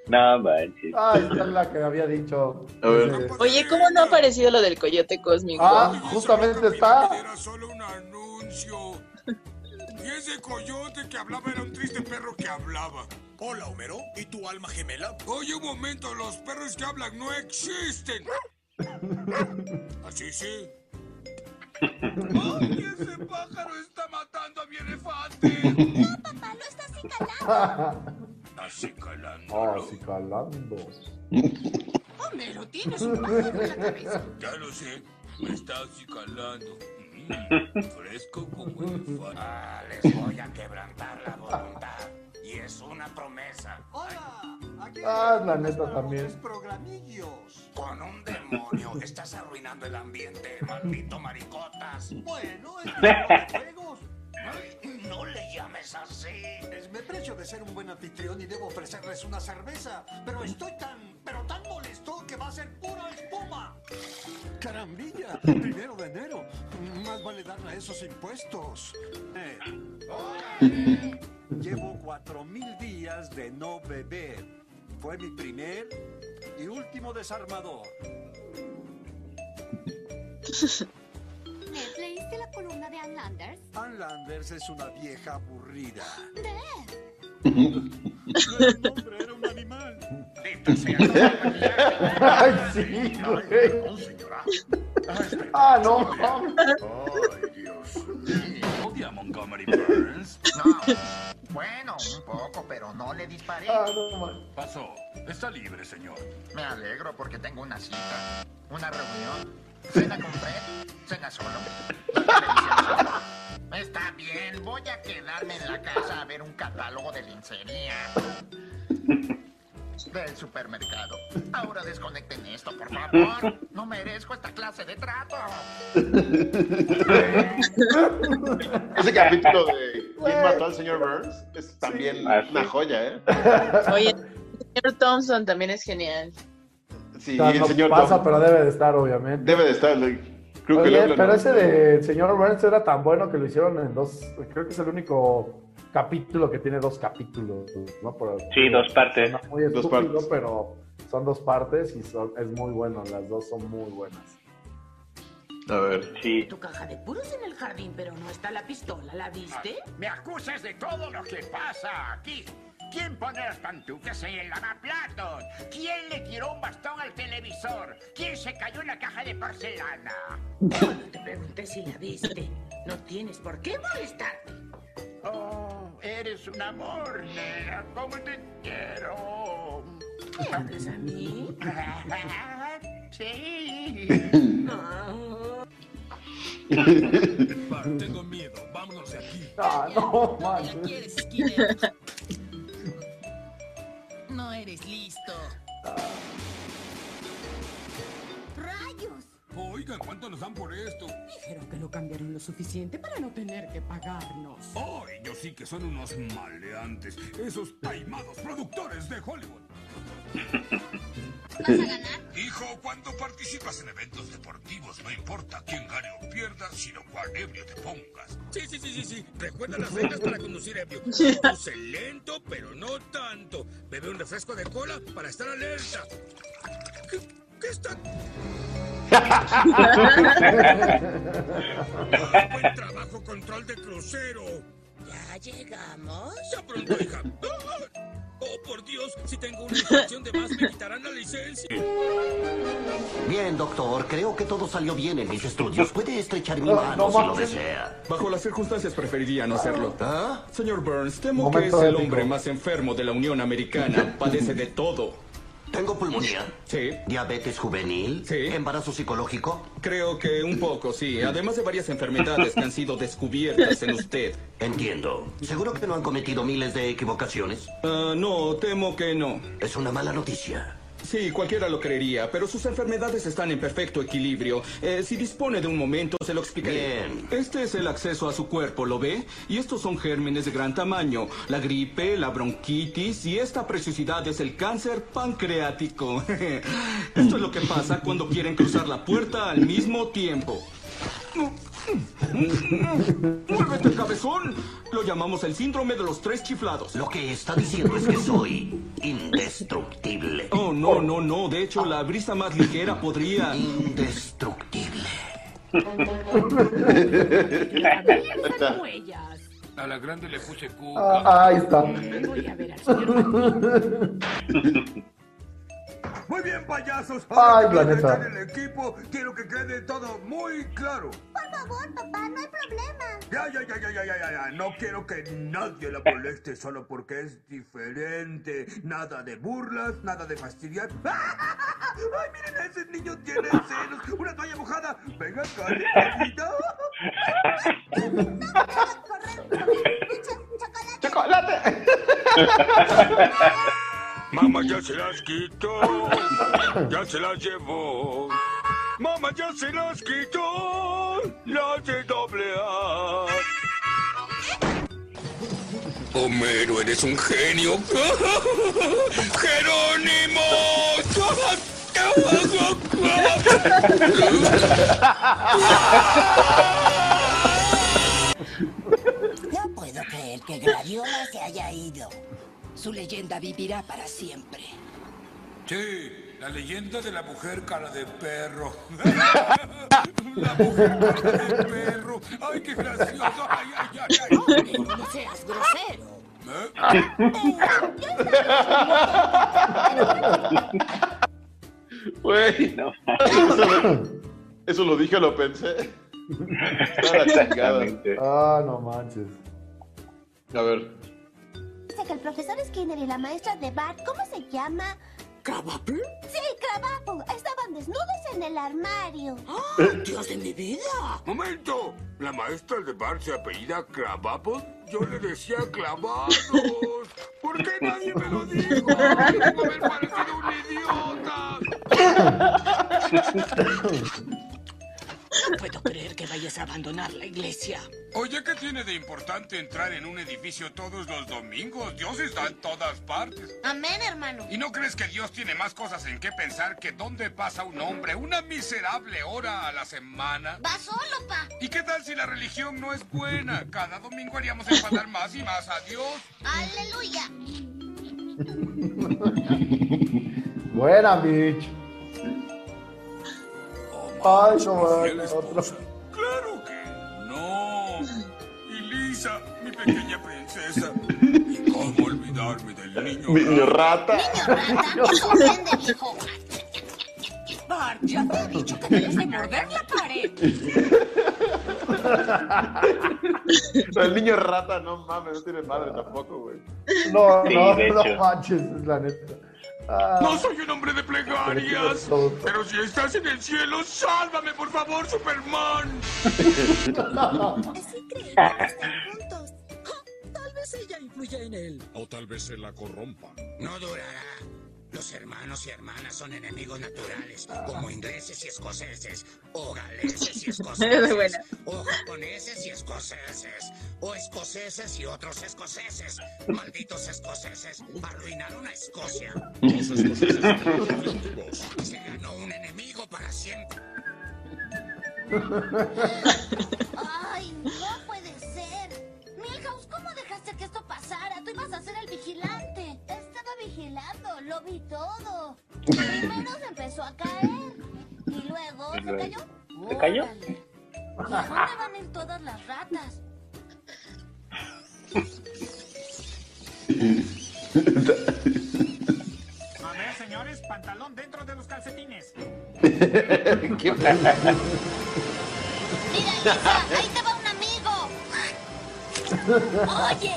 No manches. Ah, esta es la que había dicho. A ver. Ese- Oye, ¿cómo no ha aparecido lo del coyote cósmico? Ah, justamente está. Era solo un anuncio. Y ese coyote que hablaba era un triste perro que hablaba. Hola, Homero. ¿Y tu alma gemela? Oye, un momento, los perros que hablan no existen. Así sí. ¡Ay, ese pájaro está matando a mi elefante! Papá, lo estás acicalando. Acicalando. Oh, sí, calando. Homero, tienes un pájaro en la cabeza. Ya lo sé, me está acicalando. Mm, fresco como elefante. Ah, les voy a quebrantar la voluntad. Una promesa. ¡Hola! Aquí Ah, la neta también. programillos. Con un demonio estás arruinando el ambiente, maldito maricotas. Bueno, es juegos. No le llames así. Es me precio de ser un buen anfitrión y debo ofrecerles una cerveza, pero estoy tan, pero tan molesto que va a ser pura espuma. Carambilla, primero de enero. Más vale darle a esos impuestos. Eh. Llevo cuatro mil días de no beber. Fue mi primer y último desarmador. Ned, ¿leíste la columna de Ann Landers? Ann Landers es una vieja aburrida. Ned. El hombre era un animal. Ay, sí, güey. Ah, no, mames. Ay, Dios mío. Odia Montgomery Burns. No. Bueno, un poco, pero no le disparé. Ah, no. Pasó. Está libre, señor. Me alegro porque tengo una cita, una reunión, cena con Fred, cena solo. Está bien, voy a quedarme en la casa a ver un catálogo de lencería. Del supermercado. Ahora desconecten esto, por favor. No merezco esta clase de trato. Ese capítulo de ¿Quién mató al señor Burns? Es también Ah, sí. una joya, ¿eh? Oye, el señor Thompson también es genial. Sí, O sea, el no señor pasa, Tom pero debe de estar, obviamente. debe de estar. Creo que Oye, pero ¿no? ese de señor Burns era tan bueno que lo hicieron en dos. Creo que es el único capítulo que tiene dos capítulos, ¿no? Por- Sí, dos partes. Muy Dos estúpido, partes. pero son dos partes y son- es muy bueno. Las dos son muy buenas. A ver. Sí. Tu caja de puros en el jardín, pero no está la pistola, ¿la viste? Me acusas de todo lo que pasa aquí. ¿Quién pone las pantuflas en el lavaplatos? ¿Quién le tiró un bastón al televisor? ¿Quién se cayó en la caja de porcelana? Cuando te pregunté si la viste, no tienes por qué molestarte. Oh, eres un amor, nena. ¿Cómo te quiero? ¿Me hablas a mí? sí. Tengo miedo. Vámonos de aquí. Ah, no, ¿Ya manches. quieres, Skinner? No eres listo. ¡Rayos! Oigan, ¿cuánto nos dan por esto? Dijeron que lo cambiaron lo suficiente para no tener que pagarnos. Oh, ellos sí que son unos maleantes. Esos taimados productores de Hollywood. ¿Vas a ganar? Hijo, cuando participas en eventos deportivos, no importa quién gane o pierda, sino cuán ebrio te pongas. Sí, sí, sí, sí, sí. Recuerda las reglas para conducir ebrio. Conduce lento, pero no tanto. Bebe un refresco de cola para estar alerta. ¿Qué, qué está...? Buen trabajo, control de crucero. ¿Ya llegamos? Ya pronto, hija. ¡Ah! Oh, por Dios, si tengo una infracción de más, me quitarán la licencia. Bien, doctor, creo que todo salió bien en mis estudios. Puede estrechar mi No, mano no si lo desea. Bajo las circunstancias preferiría no hacerlo. ¿Ah? Señor Burns, temo Momento que es el hombre más enfermo de la Unión Americana. Padece de todo. ¿Tengo pulmonía? Sí, ¿Diabetes juvenil? Sí. ¿Embarazo psicológico? creo que un poco, sí. Además de varias enfermedades que han sido descubiertas en usted. Entiendo. ¿Seguro que no han cometido miles de equivocaciones? Ah, no, temo que no. Es una mala noticia. Sí, cualquiera lo creería, pero sus enfermedades están en perfecto equilibrio. Eh, si dispone de un momento, se lo explicaré. Bien. Este es el acceso a su cuerpo, ¿lo ve? Y estos son gérmenes de gran tamaño. La gripe, la bronquitis y esta preciosidad es el cáncer pancreático. Esto es lo que pasa cuando quieren cruzar la puerta al mismo tiempo. ¡Muévete, cabezón! Lo llamamos el síndrome de los tres chiflados. Lo que está diciendo es que soy indestructible. Oh, no, no, no. De hecho, la brisa más ligera podría... Indestructible. Huellas. A la grande le puse cuca. Ah, ahí está. Voy a ver al señor Muy bien, payasos. Ay, que planeta. en el equipo, quiero que quede todo muy claro. Por favor, papá, no hay problema. Ya, ya, ya, ya, ya, ya, ya. No quiero que nadie la moleste solo porque es diferente. Nada de burlas, nada de fastidiar. ¡Ay, miren, ese niño tiene senos! ¡Una toalla mojada! ¡Venga, acá, niñita! ¡Chocolate! Mamá ya se las quitó, ya se las llevó. Mamá ya se las quitó, las de doble A. Homero, eres un genio. ¡Jerónimo! No puedo creer que Gladiola se haya ido. Su leyenda vivirá para siempre. Sí, la leyenda de la mujer cara de perro. La mujer cara de perro. ¡Ay, qué gracioso! ¡Ay, ay, ay, ay! No seas grosero. Güey. No. Eso, lo- eso lo dije o lo pensé. Está la chingada. Exactamente. Ah, no manches. A ver. Que el profesor Skinner y la maestra de Bart, ¿cómo se llama? ¿Crabapple? Sí, Krabappel. Estaban desnudos en el armario. ¡Ah, Dios de mi vida! ¡Momento! ¿La maestra de Bart se apellida Crabapple? Yo le decía clavados. ¿Por qué nadie me lo dijo? Tengo haber parecido un idiota. No puedo creer que vayas a abandonar la iglesia. Oye, ¿qué tiene de importante entrar en un edificio todos los domingos? Dios está en todas partes. Amén, hermano. ¿Y no crees que Dios tiene más cosas en qué pensar que dónde pasa un hombre una miserable hora a la semana? Va solo, pa. ¿Y qué tal si la religión no es buena? Cada domingo haríamos enfadar más y más a Dios. Aleluya. Buena, bitch. Ay, no, Lisa, mi pequeña princesa. ¿Y cómo olvidarme del niño? Niño rata. Eso ofende, viejo. Bart, ya te he dicho que debes de morder la pared. El niño rata, no mames, no tiene madre tampoco, güey. No, Sí, no, no manches, es la neta. Ah, No soy un hombre de plegarias. Pero si estás en el cielo, sálvame, por favor, Superman. Es increíble que estén juntos. Ja, Tal vez ella influya en él. O tal vez se la corrompa. No durará. Los hermanos y hermanas son enemigos naturales, como ingleses y escoceses, o galeses y Es escoceses, o japoneses y escoceses, o escoceses y otros escoceses. Malditos escoceses arruinaron a Escocia. Los escoceses. Se ganó un enemigo para siempre. Ay, no puede ser. Milhouse, ¿cómo dejaste que esto pasara? Tú ibas a ser el vigilante. Estaba vigilando, lo vi todo. Primero se empezó a caer. Y luego, ¿se cayó? ¿se cayó? Órale. ¿Y a dónde van a ir todas las ratas? A ver, señores, pantalón dentro de los calcetines. Mira, Lisa, ahí te va un Oye.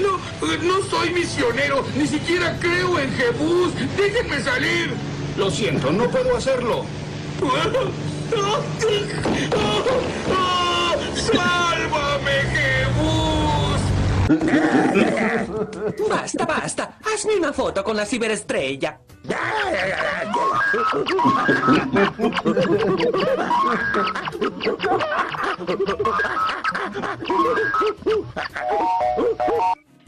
No, no soy misionero, ni siquiera creo en Jebús. Déjenme salir. Lo siento, no puedo hacerlo. ¡Sálvame, Jebús! Basta, basta. Hazme una foto con la ciberestrella.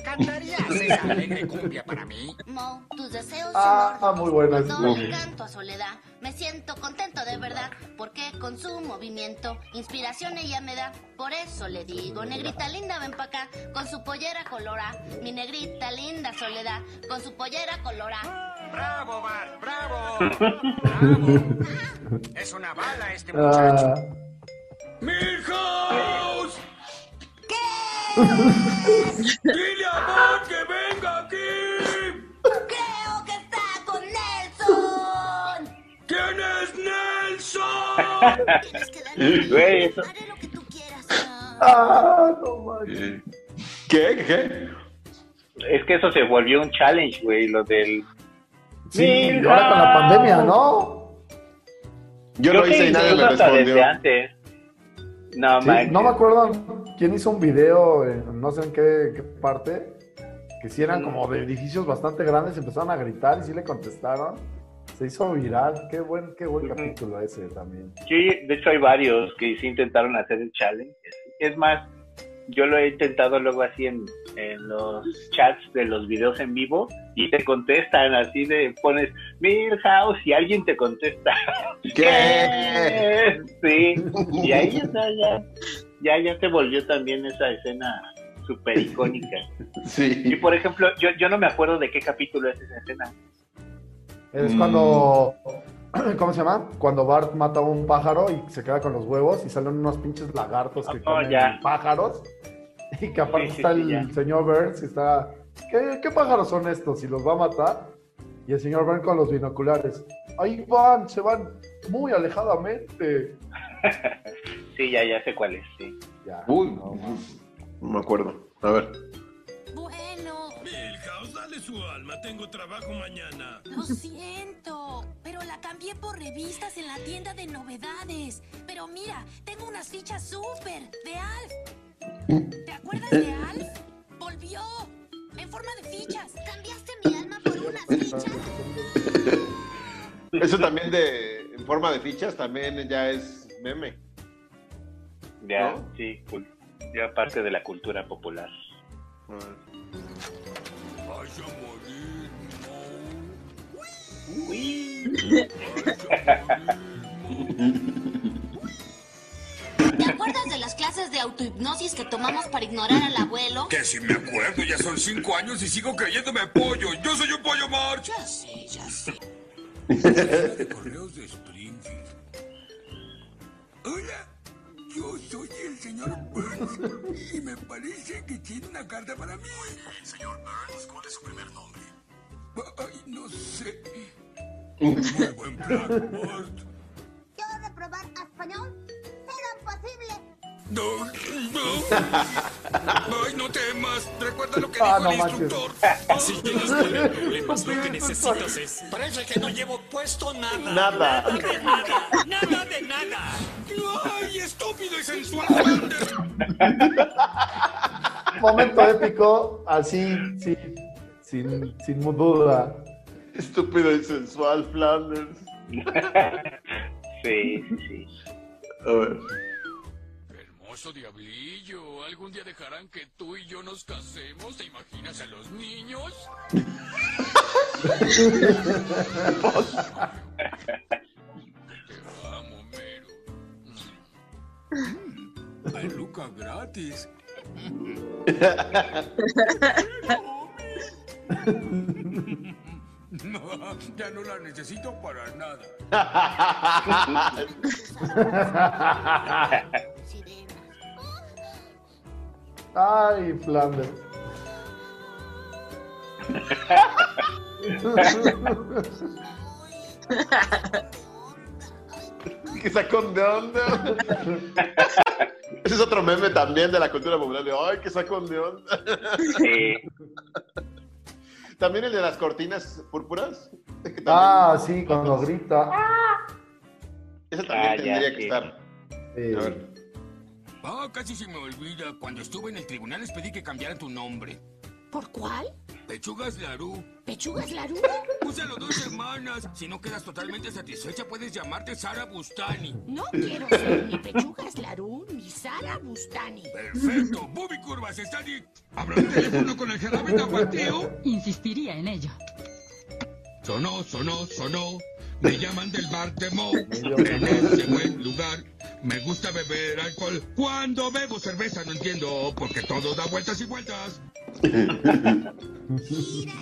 ¿Cantarías esa alegre cumbia para mí? Mo, tus deseos Ah, son muy buena. Sí. le canto a Soledad, me siento contento de verdad, porque con su movimiento, inspiración ella me da. Por eso le digo, negrita linda, ven pa' acá, con su pollera colora. Mi negrita linda Soledad, con su pollera colora. ¡Bravo, Bart! ¡Bravo! ¡Bravo! Es una bala este muchacho. Ah, ¡Milhouse! ¡Dile a Bart que venga aquí! Creo que está con Nelson. ¿Quién es Nelson? Tienes que darle Güey, eso. haré lo que tú quieras. ah, no manches. ¿Qué? ¿Qué? Es que eso se volvió un challenge, güey, lo del... Sí, y ahora con la pandemia, ¿no? Yo Creo lo hice y nadie me respondió. desde antes. No, Sí, manches. no me acuerdo quién hizo un video, en no sé en qué, qué parte, que si eran como de edificios bastante grandes, empezaron a gritar y sí le contestaron. Se hizo viral. Qué buen, qué buen capítulo ese también. Sí, de hecho hay varios que sí intentaron hacer el challenge. Es más, yo lo he intentado luego así en, en los chats de los videos en vivo y te contestan así de pones Milhouse y alguien te contesta. ¿Qué? Sí, y ahí está, ya, ya, ya te volvió también esa escena súper icónica. Y Sí. por ejemplo, yo, yo no me acuerdo de qué capítulo es esa escena. Es Mm. cuando. ¿Cómo se llama? Cuando Bart mata a un pájaro y se queda con los huevos y salen unos pinches lagartos que Oh, comen ya. pájaros. Y que aparte Sí, sí, está sí, el ya. señor Burns y está. ¿Qué, ¿Qué pájaros son estos? Y los va a matar. Y el señor Burns con los binoculares. Ahí van, se van muy alejadamente. Sí, ya, ya sé cuál es, sí. Ya. Uy, no, no me acuerdo. A ver. Su alma. Tengo trabajo mañana. Lo siento, pero la cambié por revistas en la tienda de novedades. Pero mira, tengo unas fichas súper de Alf. ¿Te acuerdas de Alf? Volvió en forma de fichas. cambiaste mi alma por una Eso también de en forma de fichas también ya es meme. Ya, ¿No? sí, cul- ya parte de la cultura popular. Vas ¿Te acuerdas de las clases de autohipnosis que tomamos para ignorar al abuelo? Que si me acuerdo, ya son cinco años y sigo creyéndome pollo. Yo soy un pollo march. Ya sé, ya sé. de correos de Springfield. Hola, yo soy el señor Burns y me parece que tiene una carta para mí. Señor Burns, ¿cuál es su primer nombre? Ay, no sé. Muy buen plan, Bart. ¿Yo reprobar español? ¡Será posible! No, no. Ay, no temas. Recuerda lo que dijo Ah, no el manches. instructor. Si tienes problemas, lo que necesitas es... Parece que no llevo puesto nada. Nada. Nada de nada. Nada de nada. Ay, estúpido y sensual. Momento épico, así, sí, sin, sin duda. Estúpido y sensual Flanders. Sí, sí. A ver. Hermoso diablillo, ¿algún día dejarán que tú y yo nos casemos? ¿Te imaginas a los niños? Te amo, Mero. Peluca gratis. No, ya no la necesito para nada. Ay, Flanders. ¿Qué sacón de onda? Ese es otro meme también de la cultura popular. de, Ay, qué sacón de onda. Sí. También el de las cortinas púrpuras. que Ah, sí, cuando grita. Ese también Ah, tendría que sí. estar. Sí. A ver. Ah, casi se me olvida. Cuando estuve en el tribunal les pedí que cambiaran tu nombre. ¿Por cuál? Pechugas Larú. ¿Pechugas Larú? Úsalo dos semanas. Si no quedas totalmente satisfecha, puedes llamarte Sara Bustani. No quiero ser ni Pechugas Larú ni Sara Bustani. Perfecto. Bobby Curvas, está allí. ¿Habrá un teléfono con el jarabe de aguateo? Insistiría en ello. Sonó, sonó, sonó. Me llaman del bar de Mo. En ese buen lugar. Me gusta beber alcohol. Cuando bebo cerveza no entiendo. Porque todo da vueltas y vueltas. Gira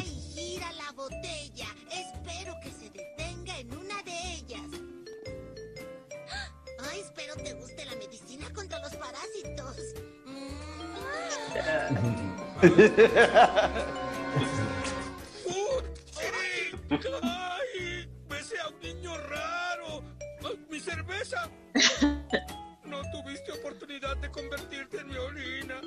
y gira la botella. Espero que se detenga en una de ellas. Ay, espero te guste la medicina contra los parásitos. ¡Ay! ¡Besé a un niño raro! ¡Ay, ¡Mi cerveza! No tuviste oportunidad de convertirte en mi orina.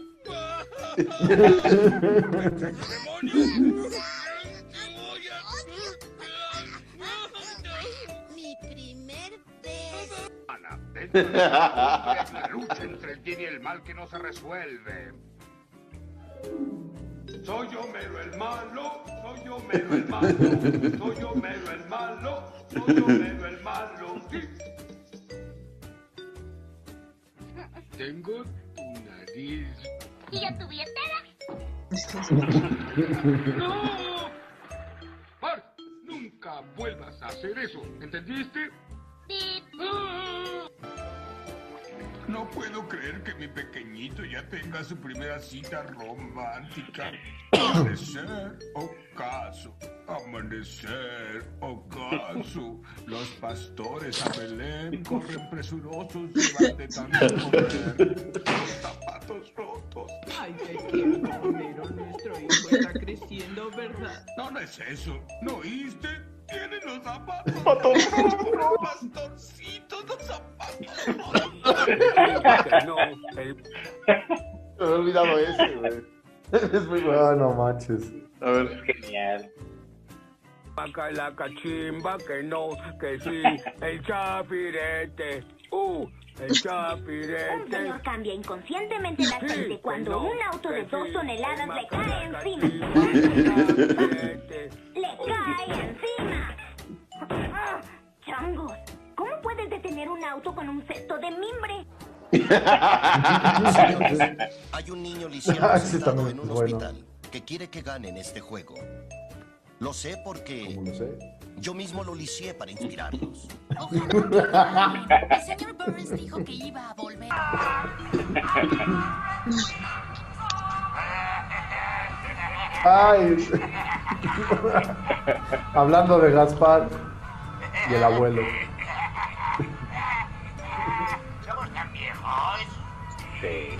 Mi primer beso. Ana, dentro de la lucha entre el bien y el mal que no se resuelve. Soy yo mero el malo, soy yo mero el malo, soy yo mero el malo, soy yo mero el malo. Tengo tu nariz. ¿Y yo tu billetera? ¡No! Bart, nunca vuelvas a hacer eso, ¿entendiste? Ah. No puedo creer que mi pequeñito ya tenga su primera cita romántica. Amanecer, ocaso. Amanecer, ocaso. Los pastores a Belén corren presurosos, de tanto comer. Los zapatos rotos. Ay, te quiero. Nuestro hijo está creciendo, ¿verdad? No, no es eso. ¿No oíste? Tienen los zapatos. Pastorcitos, los zapatos No, Me he olvidado ese, güey. Es muy bueno. Ah, no manches. A ver. Genial. Paca la cachimba, que no, que sí, el chapirete, uh, el Un chapirete. señor cambia inconscientemente el aceite cuando un auto de dos toneladas le cae encima. Chapirete. Le cae encima. Ah, Changos, ¿cómo puedes detener un auto con un cesto de mimbre? Señores, hay un niño lisiado Ah, sentado en un bueno. hospital que quiere que ganen este juego. Lo sé porque ¿Cómo lo sé? yo mismo lo lisié para inspirarlos. El señor Burns dijo que iba a volver. Ay. Hablando de Gaspar y el abuelo. ¿Somos tan viejos? Sí.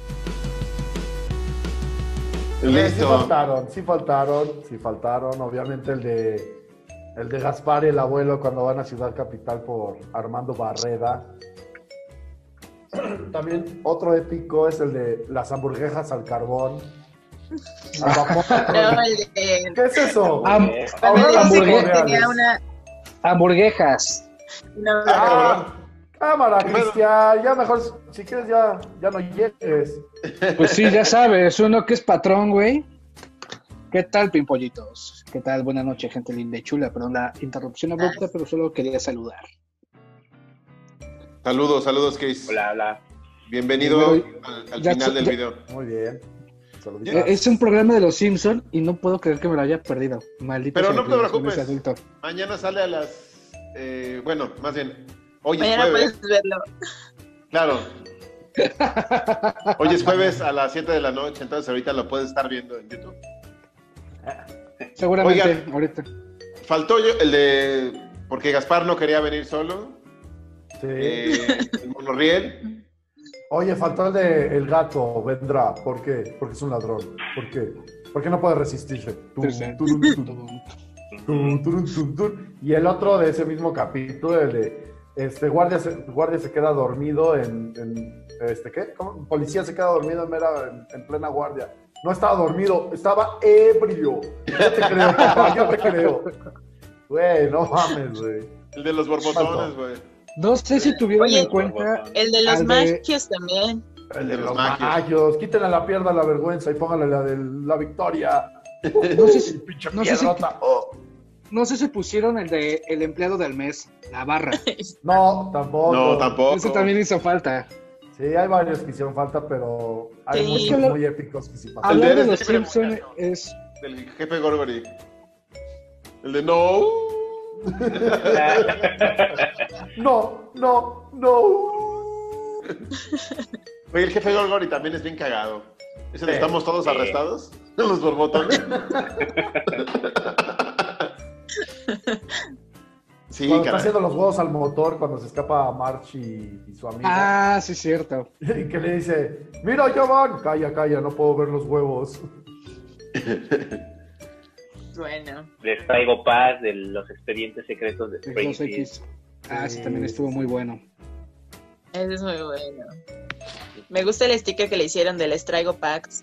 Sí, sí Listo. faltaron, sí faltaron, sí faltaron. Obviamente el de el de Gaspar y el abuelo cuando van a Ciudad Capital por Armando Barreda. También otro épico es el de las hamburguesas al carbón. No, el de... ¿Qué es eso? Ahora las hamburguesas. reales. tenía una... Hamburguesas. una- Ah, cámara, Cristian. Ya mejor, si quieres, ya, ya no llegues. Pues sí, ya sabes, uno que es patrón, güey. ¿Qué tal, pimpollitos? ¿Qué tal? Buenas noches, gente linda y chula. Perdón la interrupción abrupta, pero solo quería saludar. Saludos, saludos, Case. Hola, hola. Bienvenido Bueno, al, final del ya- video. Muy bien. Eh. Es un programa de los Simpson y no puedo creer que me lo haya perdido. Maldito Pero no te preocupes. adulto. Mañana sale a las. eh, bueno, más bien. Hoy es Mañana jueves. puedes verlo. Claro. Hoy es jueves a las 7 de la noche, entonces ahorita lo puedes estar viendo en YouTube. Seguramente, Oigan. ahorita. Faltó yo el de. Porque Gaspar no quería venir solo. Sí. eh, el monorriel. Oye, faltó el de el gato, vendrá. ¿Por qué? Porque es un ladrón. ¿Por qué? ¿Por qué no puede resistirse? Tum, tum, tum. Y el otro de ese mismo capítulo, el de este guardia se, guardia se queda dormido en, en- este ¿qué? ¿Cómo? Policía se queda dormido en, mera- en- en plena guardia. No estaba dormido, estaba ebrio. Yo te creo, papá, yo te creo. Güey, no mames, güey. El de los borbotones, güey. No sé si tuvieron Oye, en cuenta. El de los de- magios también. El de los magios. magios. Quítenle la pierna la vergüenza y pónganle la de la victoria. No sé si, Pinche no sé si-. Oh. no sé si pusieron el de el empleado del mes, la barra. No, tampoco. No, tampoco. Eso también hizo falta. Sí, hay varios que hicieron falta, pero hay Sí. muchos muy épicos que sí El pasaron. de Hablando de eres los Simpson es Del jefe Gorgory. El de no. No, no, no. Oye, el jefe Gorgory también es bien cagado. ¿Ese de Sí. estamos todos Sí. arrestados? Los borbotones. sí, cuando está haciendo los huevos al motor, cuando se escapa March y, y su amigo. Ah, sí, cierto. Y que le dice, mira, Jovan. Calla, calla, no puedo ver los huevos. Bueno. Les traigo paz de los expedientes secretos de De Spring los X. Ah, sí, también estuvo muy bueno. Ese es muy bueno. Me gusta el sticker que le hicieron de les traigo packs.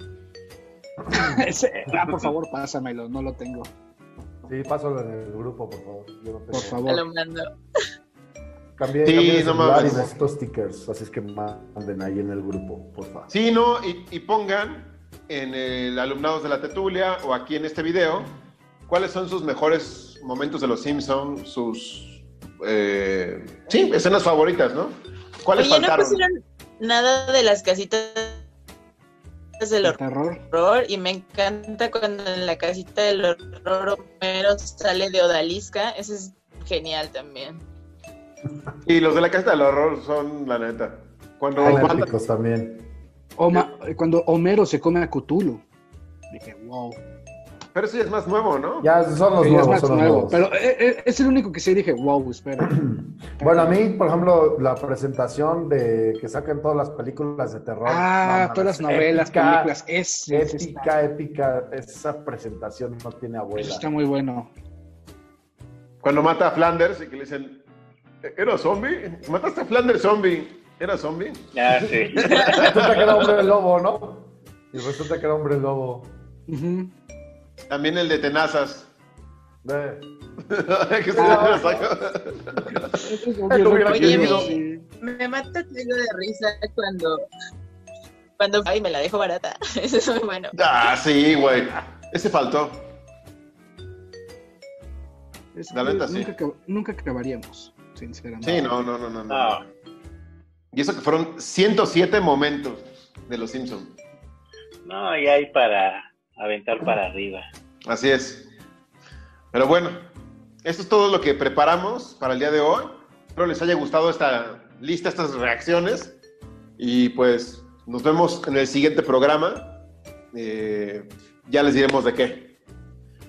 Ese- ah, por favor, pásamelo, no lo tengo. Sí, pásalo en el grupo, por favor. Yo no. Por Te favor. lo mando. Cambié, Sí, cambié de no mames. necesito stickers, así es que manden ahí en el grupo, por favor. Sí, no, y, y pongan en el Alumnados de la Tetulia o aquí en este video cuáles son sus mejores momentos de los Simpsons, sus eh, sí, escenas favoritas, ¿no? ¿Cuáles Oye, no faltaron? pusieron nada de las casitas del horror y me encanta cuando en la casita del horror Homero sale de Odalisca. Ese es genial también. Y los de la Casa del Horror son la neta. Cuando épicos también. Oma- cuando Homero se come a Cthulhu. Dije, wow. Pero eso ya es más nuevo, ¿no? Ya son los Sí, es nuevos, más son los nuevo, nuevos. Pero eh, eh, es el único que sí dije, wow, espera. Bueno, a mí, por ejemplo, la presentación de que sacan todas las películas de terror. Ah, no todas las novelas, épica, películas. Está, Épica, épica. Esa presentación no tiene abuela. está muy bueno. Cuando mata a Flanders y que le dicen, ¿era zombie? ¿Mataste a Flanders zombie? ¿Era zombie? Ah, sí. Resulta que era hombre lobo, ¿no? Y resulta que era hombre lobo. Ujú. También el de Tenazas. Eh, que se Oye, me, me mata el de risa cuando cuando ay me la dejo barata. Eso es muy bueno. Ah, sí, güey. Ese faltó. Es La neta, sí. nunca, acab- nunca acabaríamos, sinceramente. Sí, no, no, no, no. no. Y eso que fueron 107 momentos de Los Simpsons. No, y hay para aventar para arriba. Así es. Pero bueno, esto es todo lo que preparamos para el día de hoy. Espero les haya gustado esta lista, estas reacciones. Y pues nos vemos en el siguiente programa. Eh, ya les diremos de qué.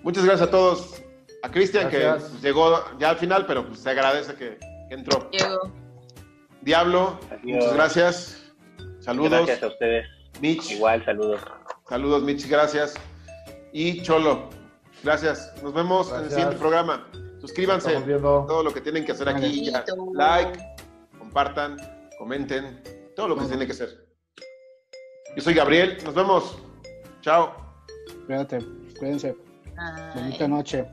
Muchas gracias a todos. A Cristian, que pues, llegó ya al final, pero pues, se agradece que, que entró. Diego. Diablo, muchas gracias. Saludos. Gracias a ustedes. Mitch. Igual, saludos. Saludos, Mitch, gracias. Y Cholo, gracias. Nos vemos en el siguiente programa. Suscríbanse. Todo lo que tienen que hacer aquí. ya. Like, compartan, comenten. Todo lo que se tiene que hacer. Yo soy Gabriel. Nos vemos. Chao. Cuídate, cuídense. Bonita noche.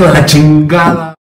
La chingada.